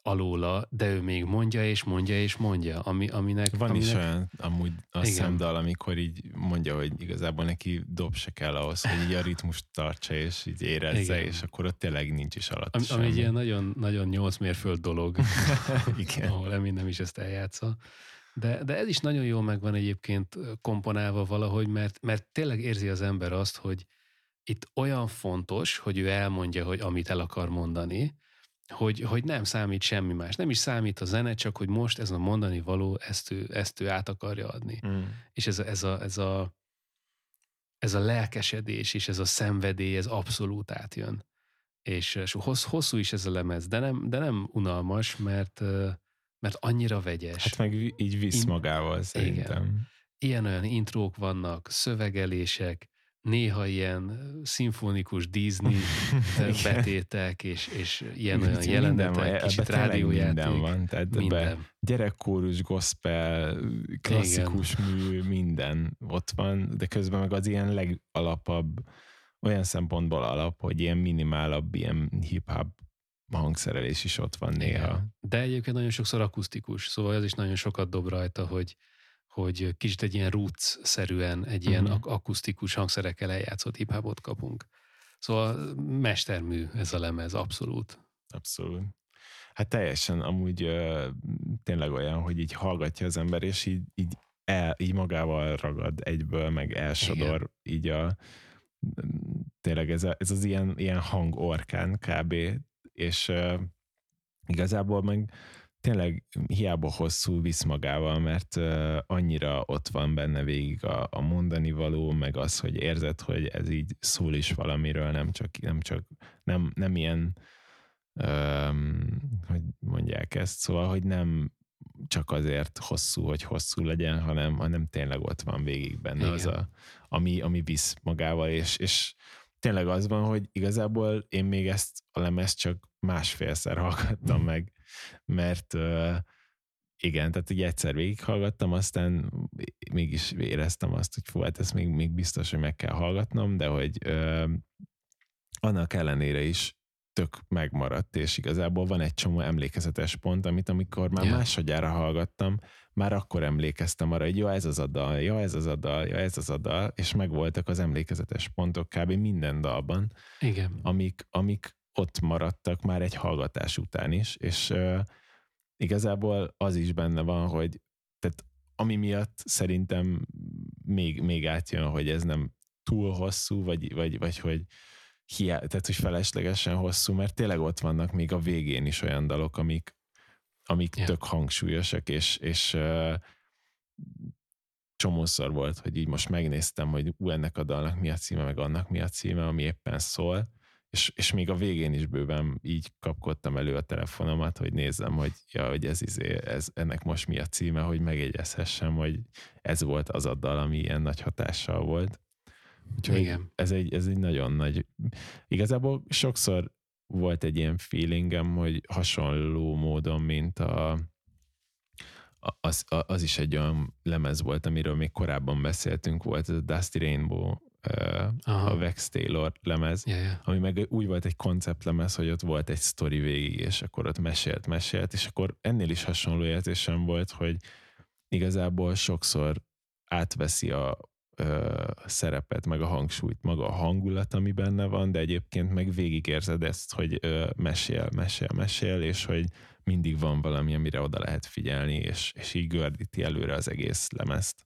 alóla, de ő még mondja és mondja és mondja, ami, aminek... Van aminek... is olyan amúgy a Igen. szemdal, amikor így mondja, hogy igazából neki dob se kell ahhoz, hogy így a ritmust tartsa és így érezze, Igen. és akkor ott tényleg nincs is alatt Ami, ami egy ilyen nagyon, nagyon nyolc mérföld dolog, Igen. ahol nem is ezt eljátsza. De, de ez is nagyon jól megvan egyébként komponálva valahogy, mert, mert tényleg érzi az ember azt, hogy, itt olyan fontos, hogy ő elmondja, hogy amit el akar mondani, hogy, hogy nem számít semmi más. Nem is számít a zene, csak hogy most ez a mondani való, ezt ő, ezt ő át akarja adni. Mm. És ez a, ez, a, ez, a, ez a lelkesedés és ez a szenvedély, ez abszolút átjön. És, és hossz, hosszú is ez a lemez, de nem, de nem unalmas, mert, mert annyira vegyes. Hát meg így visz magával szerintem. Igen. Ilyen-olyan intrók vannak, szövegelések, néha ilyen szimfonikus Disney betétek, és, és ilyen olyan jelenetek, van, kicsit rádiójáték. Minden van, tehát minden. gyerekkórus, gospel, klasszikus Igen. mű, minden ott van, de közben meg az ilyen legalapabb, olyan szempontból alap, hogy ilyen minimálabb, ilyen hip-hop hangszerelés is ott van néha. Igen. De egyébként nagyon sokszor akusztikus, szóval ez is nagyon sokat dob rajta, hogy hogy kicsit egy ilyen roots-szerűen, egy ilyen uh-huh. akusztikus hangszerekkel eljátszott hip kapunk. Szóval mestermű ez a lemez, abszolút. Abszolút. Hát teljesen amúgy uh, tényleg olyan, hogy így hallgatja az ember, és így, így, el, így magával ragad egyből, meg elsodor Igen. így a tényleg ez, a, ez az ilyen, ilyen hangorkán kb. És uh, igazából meg tényleg hiába hosszú visz magával, mert annyira ott van benne végig a, a mondani való, meg az, hogy érzed, hogy ez így szól is valamiről, nem csak, nem csak, nem, nem ilyen, um, hogy mondják ezt, szóval, hogy nem csak azért hosszú, hogy hosszú legyen, hanem, hanem tényleg ott van végig benne Igen. az a, ami, ami visz magával, és, és tényleg az van, hogy igazából én még ezt a lemezt csak másfélszer hallgattam meg, mert igen, tehát ugye egyszer végighallgattam, aztán mégis éreztem azt, hogy fú, hát ezt még, még biztos, hogy meg kell hallgatnom, de hogy uh, annak ellenére is tök megmaradt, és igazából van egy csomó emlékezetes pont, amit amikor már yeah. másodjára hallgattam, már akkor emlékeztem arra, hogy ja, ez az a dal, ja, ez az a dal, ja, ez az a dal, és megvoltak az emlékezetes pontok kb. minden dalban, Igen. Amik, amik ott maradtak már egy hallgatás után is, és uh, igazából az is benne van, hogy tehát ami miatt szerintem még, még átjön, hogy ez nem túl hosszú, vagy, vagy, vagy hogy hiá, tehát hogy feleslegesen hosszú, mert tényleg ott vannak még a végén is olyan dalok, amik, amik yeah. tök hangsúlyosak, és, és uh, csomószor volt, hogy így most megnéztem, hogy ú, ennek a dalnak mi a címe, meg annak mi a címe, ami éppen szól, és, és még a végén is bőven így kapkodtam elő a telefonomat, hogy nézzem, hogy, ja, hogy ez, izé, ez ennek most mi a címe, hogy megjegyezhessem, hogy ez volt az a dal, ami ilyen nagy hatással volt. Úgyhogy Igen. Ez, egy, ez egy nagyon nagy... Igazából sokszor volt egy ilyen feelingem, hogy hasonló módon, mint a, az, az is egy olyan lemez volt, amiről még korábban beszéltünk, volt ez a Dusty Rainbow Aha. a Vex Taylor lemez, yeah, yeah. ami meg úgy volt egy konceptlemez, hogy ott volt egy sztori végig, és akkor ott mesélt, mesélt, és akkor ennél is hasonló érzésem volt, hogy igazából sokszor átveszi a ö, szerepet, meg a hangsúlyt, maga a hangulat, ami benne van, de egyébként meg végigérzed ezt, hogy ö, mesél, mesél, mesél, és hogy mindig van valami, amire oda lehet figyelni, és, és így gördíti előre az egész lemezt.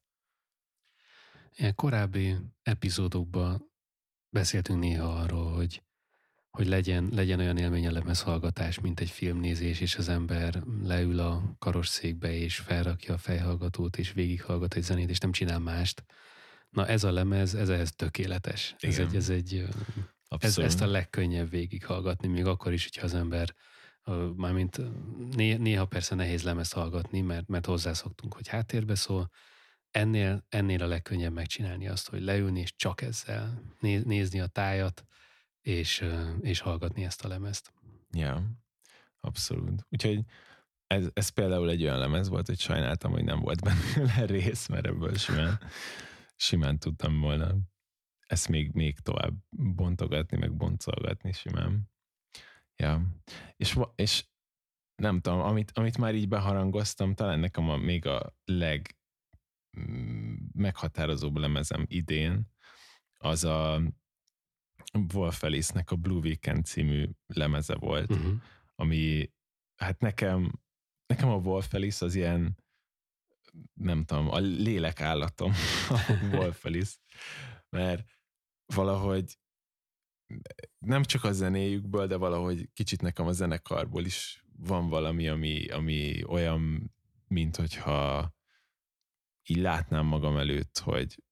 Korábbi epizódokban beszéltünk néha arról, hogy, hogy legyen, legyen olyan élmény a lemezhallgatás, mint egy filmnézés, és az ember leül a karosszékbe, és felrakja a fejhallgatót, és végighallgat egy zenét, és nem csinál mást. Na ez a lemez, ez ehhez tökéletes. Ez egy, ez egy ez, ezt a legkönnyebb végighallgatni, még akkor is, hogyha az ember mármint néha persze nehéz lemez hallgatni, mert, mert hozzászoktunk, hogy háttérbe szól, ennél, ennél a legkönnyebb megcsinálni azt, hogy leülni és csak ezzel nézni a tájat, és, és hallgatni ezt a lemezt. Ja, abszolút. Úgyhogy ez, ez például egy olyan lemez volt, hogy sajnáltam, hogy nem volt benne rész, mert ebből simán, simán tudtam volna ezt még, még tovább bontogatni, meg boncolgatni simán. Ja. És, és nem tudom, amit, amit már így beharangoztam, talán nekem a, még a leg meghatározóbb lemezem idén, az a Wolf Alice-nek a Blue Weekend című lemeze volt, uh-huh. ami hát nekem, nekem a Wolf Alice az ilyen nem tudom, a lélek állatom, a Wolf Alice, mert valahogy nem csak a zenéjükből, de valahogy kicsit nekem a zenekarból is van valami, ami, ami olyan, mint hogyha így látnám magam előtt, hogy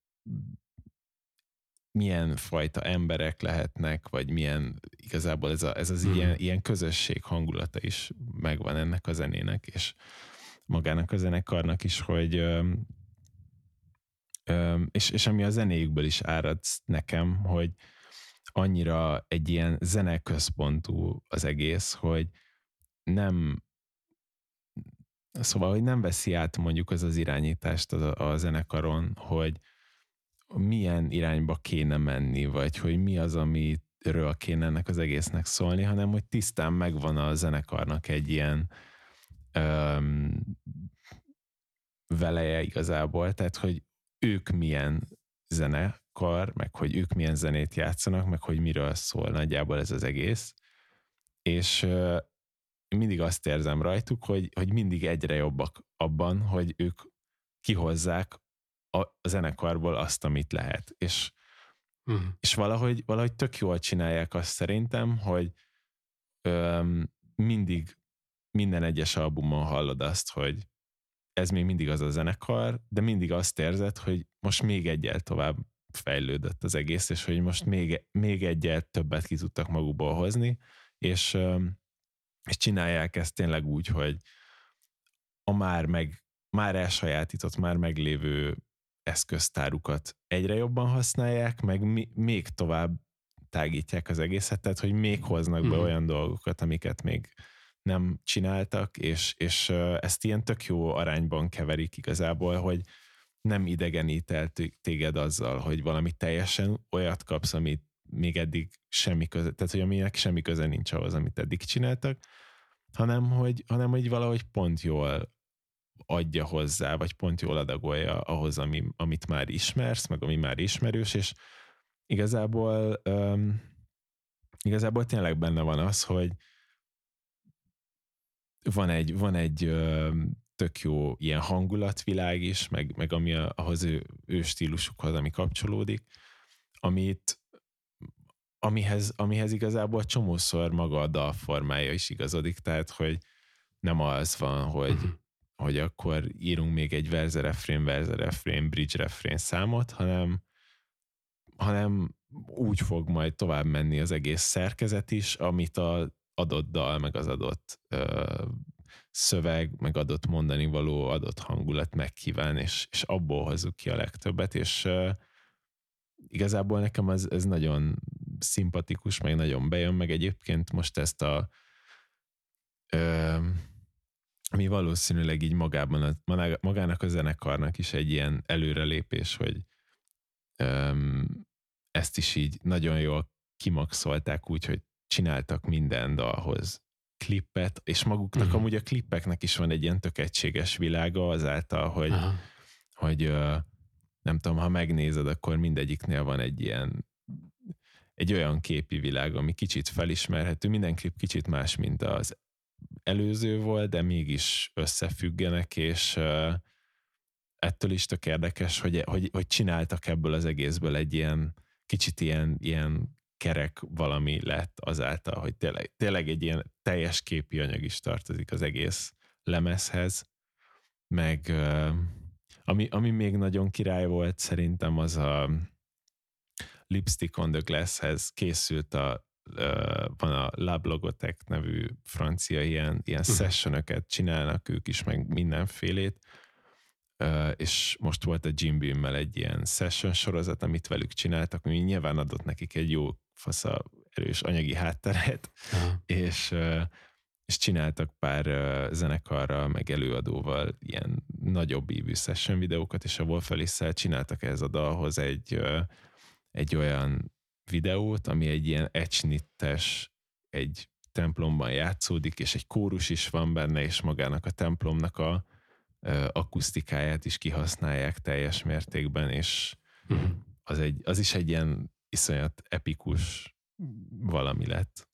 milyen fajta emberek lehetnek, vagy milyen igazából ez, a, ez az hmm. ilyen, ilyen közösség hangulata is megvan ennek a zenének, és magának a zenekarnak is, hogy és, és ami a zenéjükből is árad nekem, hogy annyira egy ilyen zeneközpontú az egész, hogy nem szóval, hogy nem veszi át mondjuk az az irányítást a, a zenekaron, hogy milyen irányba kéne menni, vagy hogy mi az, amiről kéne ennek az egésznek szólni, hanem hogy tisztán megvan a zenekarnak egy ilyen öm, veleje igazából, tehát hogy ők milyen zenekar, meg hogy ők milyen zenét játszanak, meg hogy miről szól nagyjából ez az egész. És mindig azt érzem rajtuk, hogy, hogy mindig egyre jobbak abban, hogy ők kihozzák a, zenekarból azt, amit lehet. És, uh-huh. és valahogy, valahogy tök jól csinálják azt szerintem, hogy öm, mindig minden egyes albumon hallod azt, hogy ez még mindig az a zenekar, de mindig azt érzed, hogy most még egyel tovább fejlődött az egész, és hogy most még, még egyel többet ki tudtak magukból hozni, és, és csinálják ezt tényleg úgy, hogy a már meg már elsajátított, már meglévő eszköztárukat egyre jobban használják, meg mi, még tovább tágítják az egészet, tehát hogy még hoznak be mm. olyan dolgokat, amiket még nem csináltak, és, és ezt ilyen tök jó arányban keverik igazából, hogy nem idegenít el téged azzal, hogy valami teljesen olyat kapsz, amit még eddig semmi köze, tehát hogy aminek semmi köze nincs ahhoz, amit eddig csináltak, hanem hogy, hanem hogy valahogy pont jól adja hozzá, vagy pont jól adagolja ahhoz, ami, amit már ismersz, meg ami már ismerős, és igazából um, igazából tényleg benne van az, hogy van egy, van egy ö, tök jó ilyen hangulatvilág is, meg, meg ami a, ahhoz ő, ő stílusukhoz, ami kapcsolódik, amit amihez, amihez igazából csomószor maga a dalformája is igazodik, tehát hogy nem az van, hogy, uh-huh. hogy akkor írunk még egy verze refrén, verze refrén, bridge refrén számot, hanem, hanem úgy fog majd tovább menni az egész szerkezet is, amit a adott dal, meg az adott ö, szöveg, meg adott mondani való, adott hangulat megkíván, és, és abból hozzuk ki a legtöbbet, és ö, igazából nekem ez, ez nagyon szimpatikus, meg nagyon bejön, meg egyébként most ezt a ö, ami valószínűleg így magában, a, magának a zenekarnak is egy ilyen előrelépés, hogy ö, ezt is így nagyon jól kimaxolták úgy, hogy csináltak minden dalhoz klippet, és maguknak uh-huh. amúgy a klippeknek is van egy ilyen tök egységes világa azáltal, hogy, uh-huh. hogy nem tudom, ha megnézed, akkor mindegyiknél van egy ilyen egy olyan képi világ, ami kicsit felismerhető. Minden klip kicsit más, mint az előző volt, de mégis összefüggenek, és ettől is tök érdekes, hogy, hogy, hogy csináltak ebből az egészből egy ilyen kicsit ilyen, ilyen kerek valami lett azáltal, hogy tényleg, tényleg egy ilyen teljes képi anyag is tartozik az egész lemezhez, meg ami, ami még nagyon király volt szerintem az a Lipstick on the Glasshez készült a van a Lab Logotech nevű francia ilyen, ilyen uh-huh. sessionöket csinálnak ők is, meg mindenfélét, és most volt a Jim Beam-mel egy ilyen session sorozat, amit velük csináltak, ami nyilván adott nekik egy jó fasza erős anyagi hátteret, uh-huh. és, és csináltak pár zenekarral, meg előadóval ilyen nagyobb ívű session videókat, és a Wolf csináltak ez a dalhoz egy, egy olyan videót, ami egy ilyen ecsnittes, egy templomban játszódik, és egy kórus is van benne, és magának a templomnak a akusztikáját is kihasználják teljes mértékben, és uh-huh. az, egy, az is egy ilyen iszonyat epikus valami lett.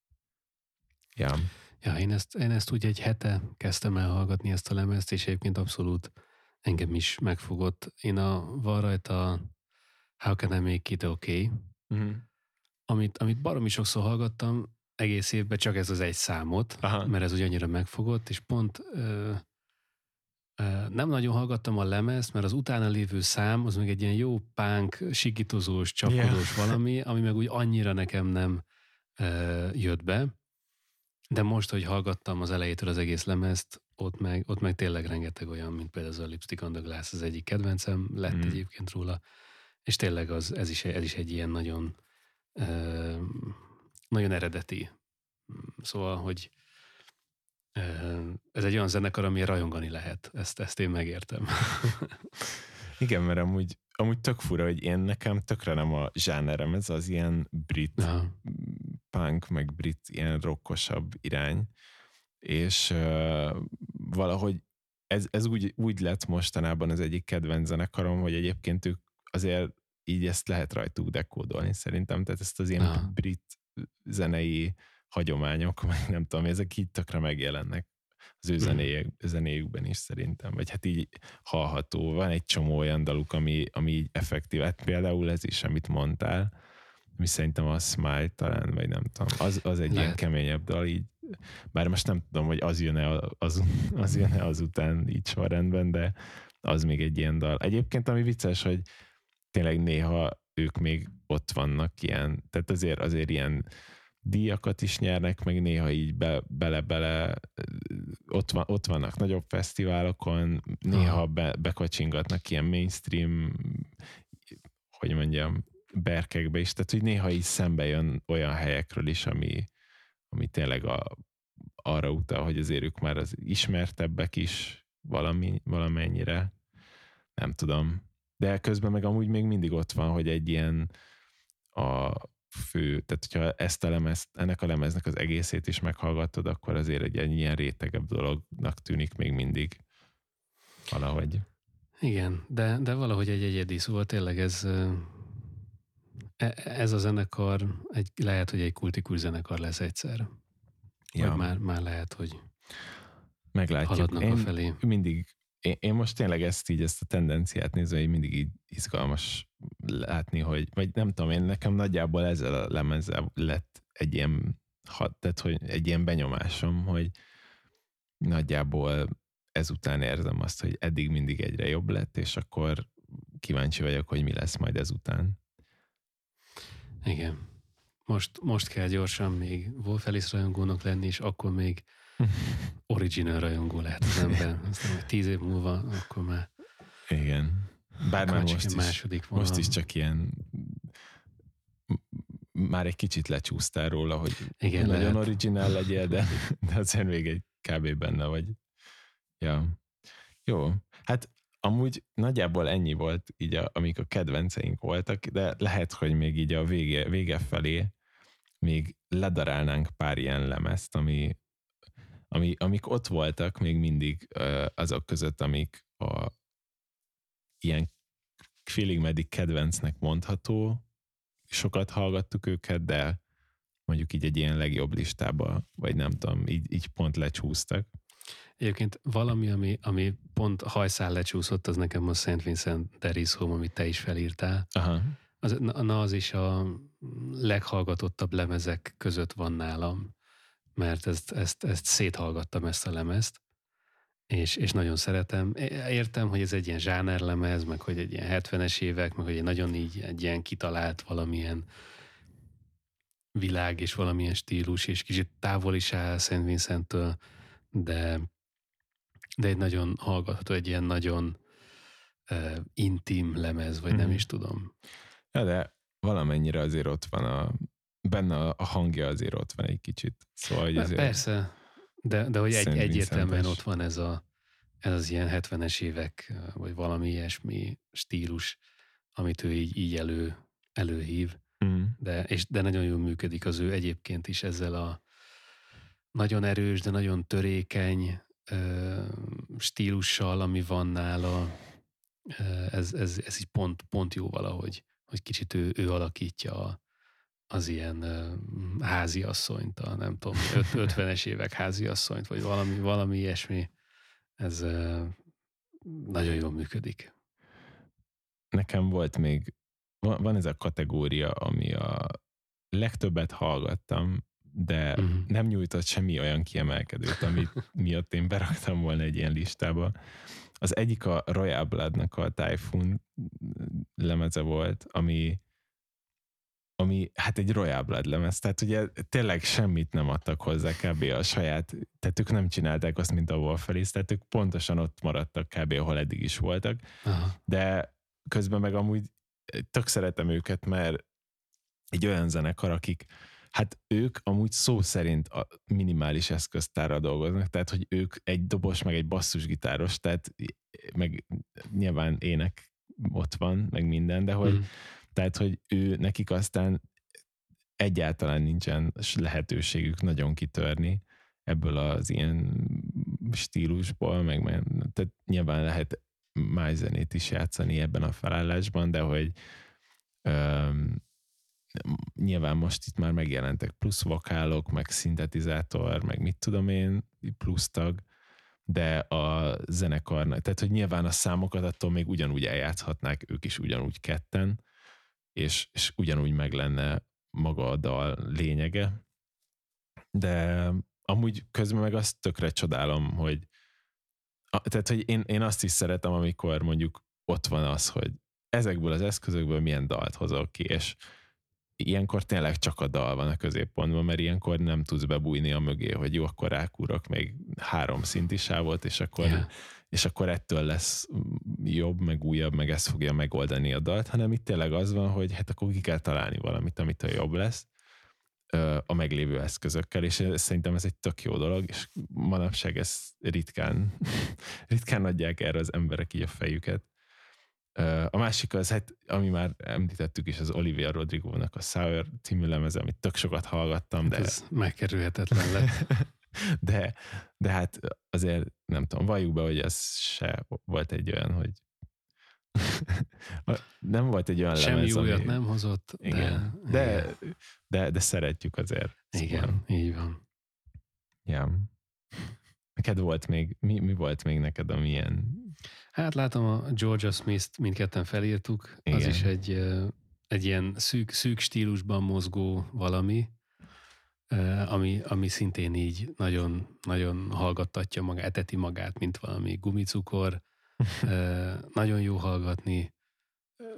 Ja. Ja, én ezt, én ezt úgy egy hete kezdtem el hallgatni ezt a lemezt, és egyébként abszolút engem is megfogott. Én a, van rajta How Can I Make It Okay, uh-huh. amit, amit baromi sokszor hallgattam, egész évben csak ez az egy számot, Aha. mert ez ugye annyira megfogott, és pont ö, ö, nem nagyon hallgattam a lemezt, mert az utána lévő szám az még egy ilyen jó pánk, sikítozós, csapkodós Yeah. valami, ami meg úgy annyira nekem nem ö, jött be. De most, hogy hallgattam az elejétől az egész lemezt, ott meg, ott meg tényleg rengeteg olyan, mint például az a Lipstick on the Glass, az egyik kedvencem lett mm. egyébként róla, és tényleg az, ez, is, ez is egy ilyen nagyon ö, nagyon eredeti. Szóval, hogy ö, ez egy olyan zenekar, ami rajongani lehet. Ezt, ezt én megértem. Igen, mert amúgy, amúgy tök fura, hogy én nekem tökre nem a zsánerem, ez az ilyen brit Aha. punk, meg brit ilyen rockosabb irány, és uh, valahogy ez, ez úgy, úgy lett mostanában az egyik kedvenc zenekarom, hogy egyébként ők azért így ezt lehet rajtuk dekódolni szerintem, tehát ezt az ilyen Aha. brit zenei hagyományok, meg nem tudom, ezek így tökre megjelennek az ő Mhm. zenéjük, zenéjükben is szerintem, vagy hát így hallható. Van egy csomó olyan daluk, ami, ami így effektív. Hát például ez is, amit mondtál, ami szerintem a Smile talán, vagy nem tudom. Az, az egy ilyen Lehet. keményebb dal, így, bár most nem tudom, hogy az jön-e az, az, jön-e azután így sorrendben, de az még egy ilyen dal. Egyébként ami vicces, hogy tényleg néha ők még ott vannak ilyen, tehát azért, azért ilyen díjakat is nyernek, meg néha így be, bele-bele ott, van, ott vannak nagyobb fesztiválokon, néha be, bekacsingatnak ilyen mainstream, hogy mondjam, berkekbe is, tehát hogy néha így szembe jön olyan helyekről is, ami, ami tényleg a, arra utal, hogy azért ők már az ismertebbek is valami, valamennyire, nem tudom. De közben meg amúgy még mindig ott van, hogy egy ilyen a fő, tehát hogyha ezt a lemez, ennek a lemeznek az egészét is meghallgatod, akkor azért egy ilyen rétegebb dolognak tűnik még mindig valahogy. Igen, de, de valahogy egy egyedi, szóval tényleg ez, e- ez a zenekar, egy, lehet, hogy egy kultikus zenekar lesz egyszer. Ja. Vagy már, már lehet, hogy meglátjuk. haladnak Én a felé. mindig, én, én most tényleg ezt így, ezt a tendenciát nézve, hogy mindig így izgalmas látni, hogy, vagy nem tudom, én nekem nagyjából ezzel a lemezzel lett egy ilyen, hat, tehát, hogy egy ilyen benyomásom, hogy nagyjából ezután érzem azt, hogy eddig mindig egyre jobb lett, és akkor kíváncsi vagyok, hogy mi lesz majd ezután. Igen. Most, most kell gyorsan még Wolf Alice rajongónak lenni, és akkor még original rajongó lehet az ember. Aztán majd tíz év múlva, akkor már, Igen. Bár már most is, második vonal. most is csak ilyen már egy kicsit lecsúsztál róla, hogy Igen, nagyon lehet. originál legyél, de, de azért még egy kb. benne vagy. Ja. Jó. Hát amúgy nagyjából ennyi volt, így a, amik a kedvenceink voltak, de lehet, hogy még így a vége, vége felé még ledarálnánk pár ilyen lemezt, ami, ami, amik ott voltak még mindig azok között, amik a ilyen félig meddig kedvencnek mondható, sokat hallgattuk őket, de mondjuk így egy ilyen legjobb listába, vagy nem tudom, így, így pont lecsúsztak. Egyébként valami, ami, ami pont hajszál lecsúszott, az nekem a Szent Vincent There Home, amit te is felírtál. Aha. Az, na, na, az is a leghallgatottabb lemezek között van nálam, mert ezt, ezt, ezt széthallgattam ezt a lemezt, és, és nagyon szeretem. Értem, hogy ez egy ilyen zsánerlemez, meg hogy egy ilyen 70-es évek, meg hogy egy nagyon így egy ilyen kitalált valamilyen világ és valamilyen stílus, és kicsit távol is áll Szent Vincenttől, de, de egy nagyon hallgatható, egy ilyen nagyon uh, intim lemez, vagy nem Mhm. is tudom. Ja, de valamennyire azért ott van a, benne a, hangja azért ott van egy kicsit. Szóval, hogy azért, Persze, de, de hogy egy, egyértelműen ott van ez, a, ez az ilyen 70-es évek, vagy valami ilyesmi stílus, amit ő így, így elő, előhív, Mm. de, és, de nagyon jól működik az ő egyébként is ezzel a nagyon erős, de nagyon törékeny ö, stílussal, ami van nála, ez, ez, ez így pont, pont jó valahogy, hogy kicsit ő, ő alakítja a, az ilyen háziasszonyt, a nem tudom, öt- 50-es évek háziasszonyt, vagy valami, valami ilyesmi. Ez nagyon jól működik. nekem volt még, van, van ez a kategória, ami a legtöbbet hallgattam, de uh-huh. nem nyújtott semmi olyan kiemelkedőt, amit miatt én beraktam volna egy ilyen listába. Az egyik a Royal Blood-nak a Typhoon lemeze volt, ami ami hát egy Royal Blood lemez, tehát ugye tényleg semmit nem adtak hozzá kb. a saját, tehát ők nem csinálták azt, mint a Wolferis, tehát ők pontosan ott maradtak kb. ahol eddig is voltak, Aha. de közben meg amúgy tök szeretem őket, mert egy olyan zenekar, akik Hát ők amúgy szó szerint a minimális eszköztárral dolgoznak, tehát hogy ők egy dobos, meg egy basszusgitáros, tehát meg nyilván ének ott van, meg minden, de hogy, mm. Tehát, hogy ő nekik aztán egyáltalán nincsen lehetőségük nagyon kitörni ebből az ilyen stílusból, meg tehát nyilván lehet más zenét is játszani ebben a felállásban, de hogy öm, nyilván most itt már megjelentek plusz vokálok, meg szintetizátor, meg mit tudom én, plusz tag, de a zenekarnak, tehát hogy nyilván a számokat attól még ugyanúgy eljátszhatnák ők is ugyanúgy ketten, és, és ugyanúgy meg lenne maga a dal lényege, de amúgy közben meg azt tökre csodálom, hogy tehát, hogy én, én azt is szeretem, amikor mondjuk ott van az, hogy ezekből az eszközökből milyen dalt hozok ki, és ilyenkor tényleg csak a dal van a középpontban, mert ilyenkor nem tudsz bebújni a mögé, hogy jó, akkor rákúrok még három szintisávot, és akkor, yeah. És akkor ettől lesz jobb, meg újabb, meg ez fogja megoldani a dalt, hanem itt tényleg az van, hogy hát akkor ki kell találni valamit, amit a jobb lesz a meglévő eszközökkel, és szerintem ez egy tök jó dolog, és manapság ez ritkán, ritkán adják erre az emberek így a fejüket. A másik az, hát, ami már említettük is, az Olivia Rodrigo-nak a Sour című lemeze, amit tök sokat hallgattam, de... Ez megkerülhetetlen lett. de, de hát azért nem tudom, valljuk be, hogy ez se volt egy olyan, hogy nem volt egy olyan Semmi lemez, újat ami... nem hozott, igen, de, de, de, de szeretjük azért. Igen, szóval. így van. Ja. Neked volt még, mi, mi volt még neked, ami ilyen Hát látom a Georgia Smith-t mindketten felírtuk, Igen. az is egy, egy ilyen szűk, szűk stílusban mozgó valami, ami, ami szintén így nagyon, nagyon hallgattatja magát, eteti magát, mint valami gumicukor. nagyon jó hallgatni,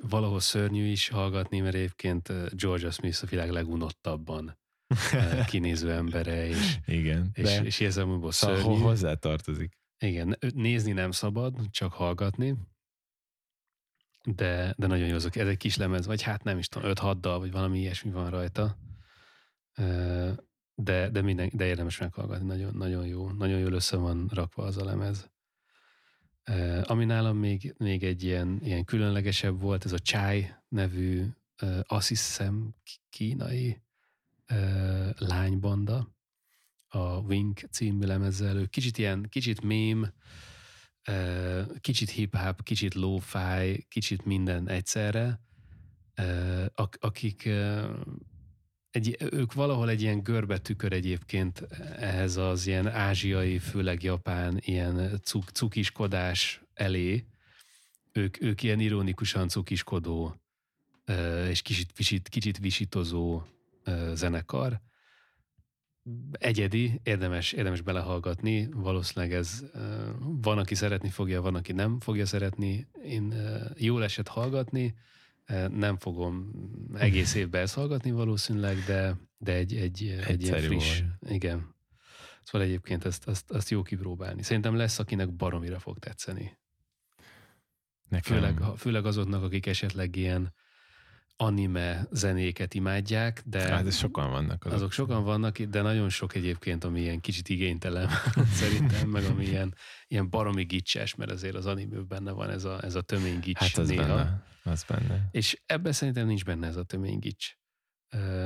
valahol szörnyű is hallgatni, mert egyébként Georgia Smith a világ legunottabban kinéző embere, és, Igen, és, és, és érzelműből szóval szörnyű. hozzá tartozik. Igen, nézni nem szabad, csak hallgatni, de, de nagyon jó azok. Ez egy kis lemez, vagy hát nem is tudom, 5-6 dal, vagy valami ilyesmi van rajta. De, de, minden, de érdemes meghallgatni, nagyon, nagyon jó. Nagyon jól össze van rakva az a lemez. Ami nálam még, még egy ilyen, ilyen különlegesebb volt, ez a Chai nevű, azt hiszem, kínai lánybanda a Wink című lemezzel, ő kicsit ilyen, kicsit mém, kicsit hip-hop, kicsit lo-fi, kicsit minden egyszerre, akik egy, ők valahol egy ilyen görbe tükör egyébként ehhez az ilyen ázsiai, főleg japán ilyen cuk, cukiskodás elé. Ők, ők ilyen ironikusan cukiskodó és kicsit, kicsit, kicsit visítozó zenekar egyedi, érdemes, érdemes belehallgatni, valószínűleg ez van, aki szeretni fogja, van, aki nem fogja szeretni. Én jól esett hallgatni, nem fogom egész évben ezt hallgatni valószínűleg, de, de egy, egy, egy ilyen friss. Volt. Igen. Szóval egyébként ezt, ezt, ezt jó kipróbálni. Szerintem lesz, akinek baromira fog tetszeni. Nekem... Főleg, főleg azoknak, akik esetleg ilyen anime zenéket imádják, de... Hát sokan vannak. Azok, azok sokan vannak, de nagyon sok egyébként, ami ilyen kicsit igénytelen szerintem, meg ami ilyen, ilyen baromi gicses, mert azért az animőben benne van ez a, ez a tömény gics Hát az néha. benne, az benne. És ebben szerintem nincs benne ez a tömény gics.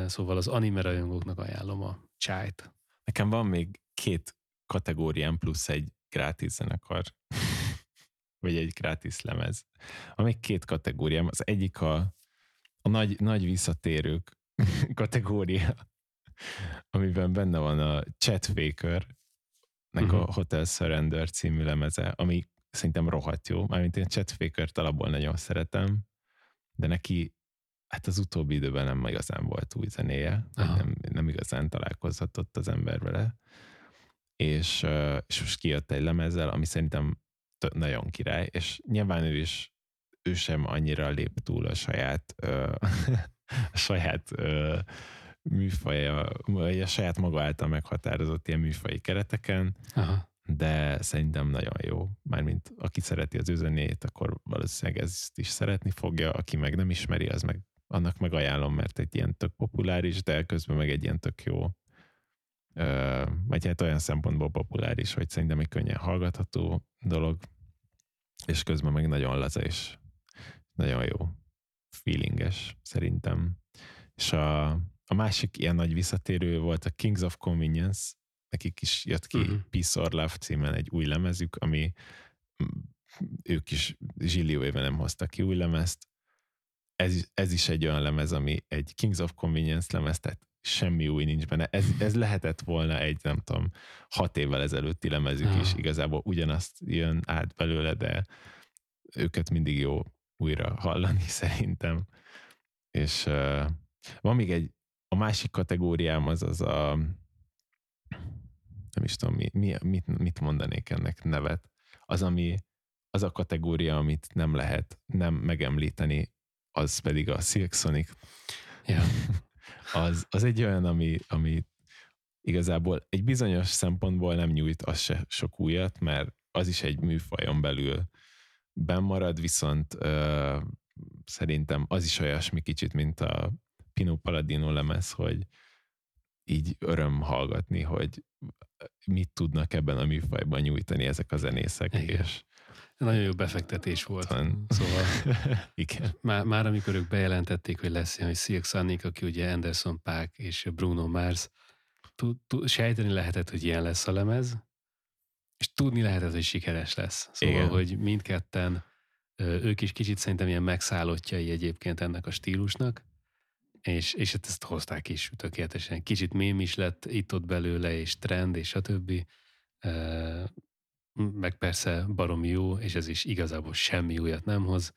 Szóval az anime rajongóknak ajánlom a csájt. Nekem van még két kategórián plusz egy grátis zenekar, vagy egy grátis lemez. Még két kategóriám. Az egyik a a nagy, nagy visszatérők kategória, amiben benne van a Chat Faker, nek uh-huh. a mhm. Hotel Surrender című lemeze, ami szerintem rohadt jó, mármint én Chat Faker alapból nagyon szeretem, de neki hát az utóbbi időben nem igazán volt új zenéje, nem, nem igazán találkozhatott az ember vele, és, és most kijött egy lemezzel, ami szerintem nagyon király, és nyilván ő is ő sem annyira lép túl a saját a saját műfaja, vagy a saját maga által meghatározott ilyen műfai kereteken, Aha. de szerintem nagyon jó. Mármint aki szereti az üzenét, akkor valószínűleg ezt is szeretni fogja, aki meg nem ismeri, az meg annak meg ajánlom, mert egy ilyen tök populáris, de közben meg egy ilyen tök jó vagy hát olyan szempontból populáris, hogy szerintem egy könnyen hallgatható dolog, és közben meg nagyon laza és nagyon jó, feelinges szerintem. És a, a másik ilyen nagy visszatérő volt a Kings of Convenience, nekik is jött ki uh-huh. Peace or Love címen egy új lemezük, ami ők is zsillió éve nem hoztak ki új lemezt. Ez, ez is egy olyan lemez, ami egy Kings of Convenience lemez, tehát semmi új nincs benne. Ez, ez lehetett volna egy, nem tudom, hat évvel ezelőtti lemezük uh-huh. is, igazából ugyanazt jön át belőle, de őket mindig jó újra hallani szerintem. És uh, van még egy, a másik kategóriám az az a, nem is tudom, mi, mi, mit, mit mondanék ennek nevet, az, ami, az a kategória, amit nem lehet nem megemlíteni, az pedig a Silk Sonic. Ja. az, az egy olyan, ami, ami igazából egy bizonyos szempontból nem nyújt az se sok újat, mert az is egy műfajon belül bennmarad, viszont ö, szerintem az is olyasmi kicsit, mint a Pino Palladino lemez, hogy így öröm hallgatni, hogy mit tudnak ebben a műfajban nyújtani ezek a zenészek, Igen. és nagyon jó befektetés volt. Talán. Szóval Igen. Már, már amikor ők bejelentették, hogy lesz ilyen, hogy Silk Sonic, aki ugye Anderson Paak és Bruno Mars, sejteni lehetett, hogy ilyen lesz a lemez, és tudni lehetett, hogy sikeres lesz. Szóval, Igen. hogy mindketten, ők is kicsit szerintem ilyen megszállottjai egyébként ennek a stílusnak, és, és hát ezt hozták is tökéletesen. Kicsit mém is lett itt-ott belőle, és trend, és a többi. Meg persze baromi jó, és ez is igazából semmi újat nem hoz,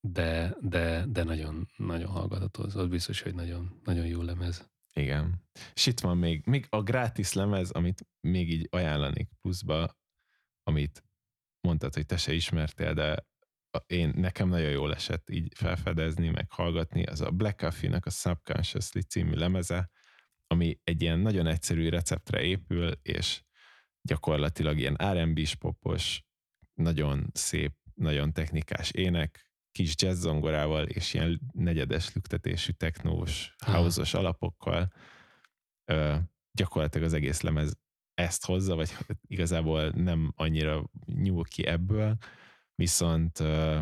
de, de, de nagyon, nagyon hallgatható. Az biztos, hogy nagyon, nagyon jó lemez. Igen. És itt van még, még a gratis lemez, amit még így ajánlanék pluszba, amit mondtad, hogy te se ismertél, de én, nekem nagyon jól esett így felfedezni, meg hallgatni, az a Black Coffee-nak a Subconsciously című lemeze, ami egy ilyen nagyon egyszerű receptre épül, és gyakorlatilag ilyen R&B-s popos, nagyon szép, nagyon technikás ének, kis jazz zongorával és ilyen negyedes lüktetésű technós, house alapokkal. Ö, gyakorlatilag az egész lemez ezt hozza, vagy igazából nem annyira nyúl ki ebből, viszont ö,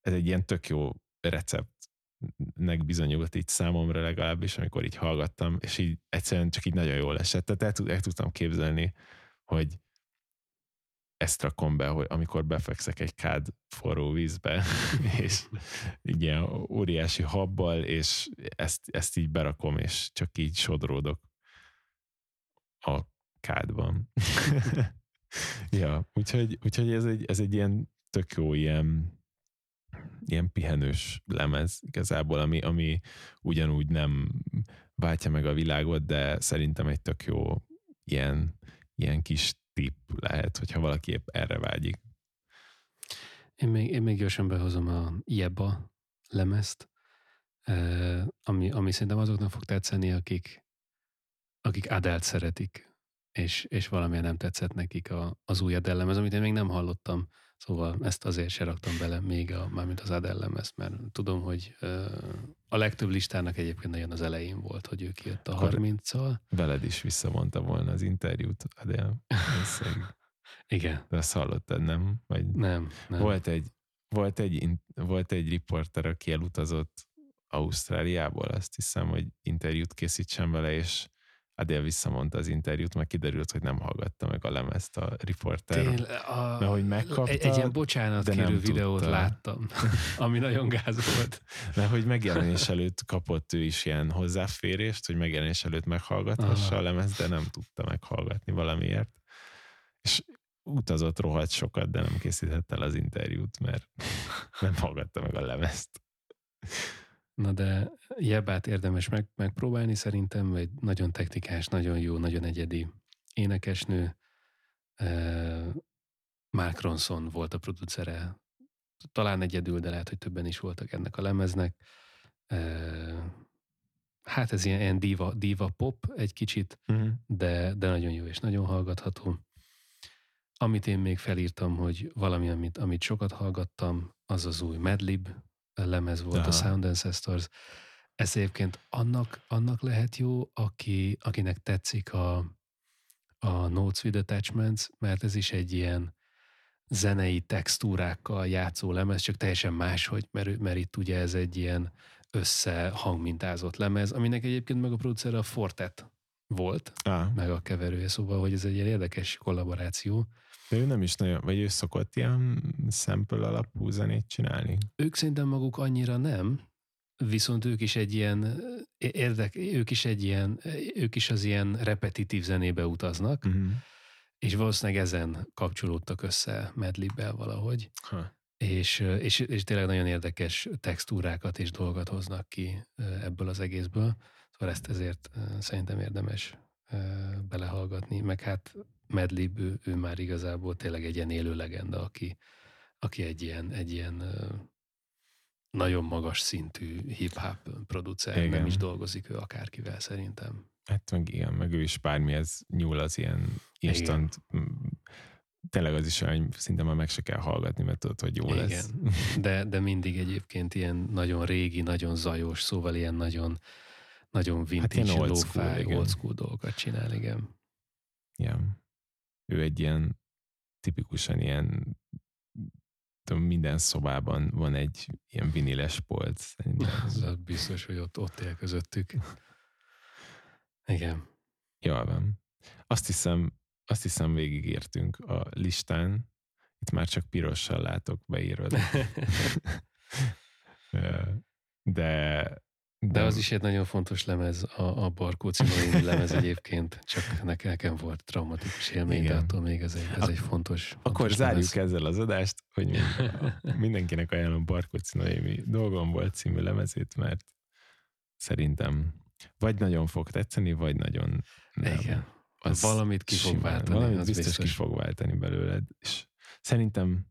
ez egy ilyen tök jó receptnek bizonyult így számomra legalábbis, amikor így hallgattam, és így egyszerűen csak így nagyon jól esett. Tehát el, el tudtam képzelni, hogy ezt rakom be, hogy amikor befekszek egy kád forró vízbe, és így ilyen óriási habbal, és ezt, ezt így berakom, és csak így sodródok a kádban. ja, úgyhogy, úgyhogy ez, egy, ez egy ilyen tök jó ilyen ilyen pihenős lemez igazából, ami, ami ugyanúgy nem váltja meg a világot, de szerintem egy tök jó ilyen, ilyen kis tipp lehet, hogyha valaki épp erre vágyik. Én még, én még gyorsan behozom a Jeba lemezt, ami, ami szerintem azoknak fog tetszeni, akik, akik Adelt szeretik, és, és valamilyen nem tetszett nekik a, az új Adele lemez, amit én még nem hallottam, szóval ezt azért se raktam bele még, a, mármint az Adele lemez, mert tudom, hogy a legtöbb listának egyébként nagyon az elején volt, hogy ő kijött a 30-szal. Veled is visszavonta volna az interjút, Adele. Igen. De azt hallottad, nem? Vagy nem, nem. Volt egy, volt egy, volt egy riporter, aki elutazott Ausztráliából, azt hiszem, hogy interjút készítsen vele, és Adél visszamondta az interjút, mert kiderült, hogy nem hallgatta meg a lemezt a riporter. Tényleg, a... Mert hogy megkapta, egy, egy ilyen bocsánat de kérő videót tudta. láttam, ami nagyon gáz volt. Mert hogy megjelenés előtt kapott ő is ilyen hozzáférést, hogy megjelenés előtt meghallgathassa Aha. a lemezt, de nem tudta meghallgatni valamiért. És utazott rohadt sokat, de nem készítette el az interjút, mert nem hallgatta meg a lemezt. Na de Jebát érdemes meg, megpróbálni szerintem, egy nagyon technikás, nagyon jó, nagyon egyedi énekesnő. Mark Ronson volt a producere, talán egyedül, de lehet, hogy többen is voltak ennek a lemeznek. Hát ez ilyen, ilyen diva, diva pop egy kicsit, uh-huh. de, de nagyon jó és nagyon hallgatható. Amit én még felírtam, hogy valami, amit, amit sokat hallgattam, az az új Madlib lemez volt, Aha. a Sound Ancestors. Ez egyébként annak, annak lehet jó, aki, akinek tetszik a, a Notes with Attachments, mert ez is egy ilyen zenei textúrákkal játszó lemez, csak teljesen máshogy, mert, mert itt ugye ez egy ilyen összehangmintázott lemez, aminek egyébként meg a producer a Fortet volt, ah. meg a keverője, szóval, hogy ez egy ilyen érdekes kollaboráció. De ő nem is nagyon, vagy ő szokott ilyen sample alapú zenét csinálni? Ők szerintem maguk annyira nem, viszont ők is egy ilyen érdek, ők is egy ilyen, ők is az ilyen repetitív zenébe utaznak, uh-huh. és valószínűleg ezen kapcsolódtak össze Medlibbel valahogy. Ha. És, és, és tényleg nagyon érdekes textúrákat és dolgokat hoznak ki ebből az egészből. Szóval ezt ezért szerintem érdemes belehallgatni, meg hát Medlib, ő, ő már igazából tényleg egy ilyen élő legenda, aki, aki egy ilyen, egy ilyen nagyon magas szintű hip-hop producer, igen. nem is dolgozik ő akárkivel szerintem. Hát meg igen, meg ő is bármihez nyúl az ilyen instant igen. tényleg az is olyan, hogy szinte már meg se kell hallgatni, mert tudod, hogy jó Igen. lesz. De, de mindig egyébként ilyen nagyon régi, nagyon zajos, szóval ilyen nagyon, nagyon vintage, hát old school, old school dolgokat csinál, igen. Igen ő egy ilyen tipikusan ilyen tudom, minden szobában van egy ilyen viniles polc. Ez biztos, hogy ott, ott él közöttük. Igen. Jól van. Azt hiszem, azt hiszem végigértünk a listán. Itt már csak pirossal látok beírod. De de az is egy nagyon fontos lemez, a, a Barkó című lemez egyébként, csak nekem volt traumatikus élmény, Igen. de attól még ez egy, ez egy fontos, fontos Akkor zárjuk lemez. ezzel az adást, hogy mindenkinek ajánlom Barkó Noémi dolgom volt című lemezét, mert szerintem vagy nagyon fog tetszeni, vagy nagyon nem. Igen. Az valamit ki fog váltani. Valamit biztos, biztos ki fog váltani belőled, és szerintem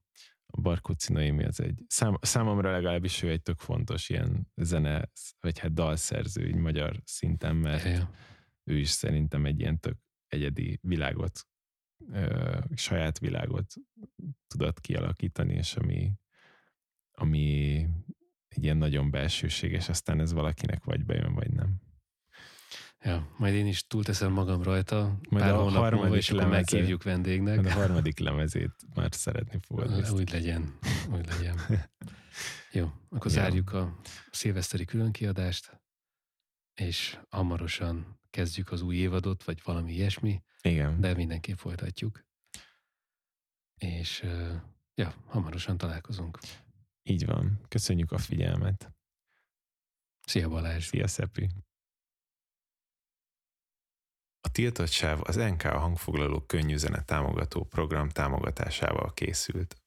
a Barkóci Noémi az egy, szám, számomra legalábbis ő egy tök fontos ilyen zene, vagy hát dalszerző így magyar szinten, mert ja. ő is szerintem egy ilyen tök egyedi világot, ö, saját világot tudott kialakítani, és ami, ami egy ilyen nagyon belsőséges, aztán ez valakinek vagy bejön, vagy nem. Ja, majd én is túlteszem magam rajta, majd pár a harmadik múlva, és akkor meghívjuk vendégnek. Majd a harmadik lemezét már szeretni fogod. Úgy legyen, úgy legyen. Jó, akkor ja. zárjuk a szilveszteri különkiadást, és hamarosan kezdjük az új évadot, vagy valami ilyesmi. Igen. De mindenképp folytatjuk. És ja, hamarosan találkozunk. Így van. Köszönjük a figyelmet. Szia Balázs. Szia Szepi. A tiltott sáv az NK hangfoglaló könnyű zene támogató program támogatásával készült.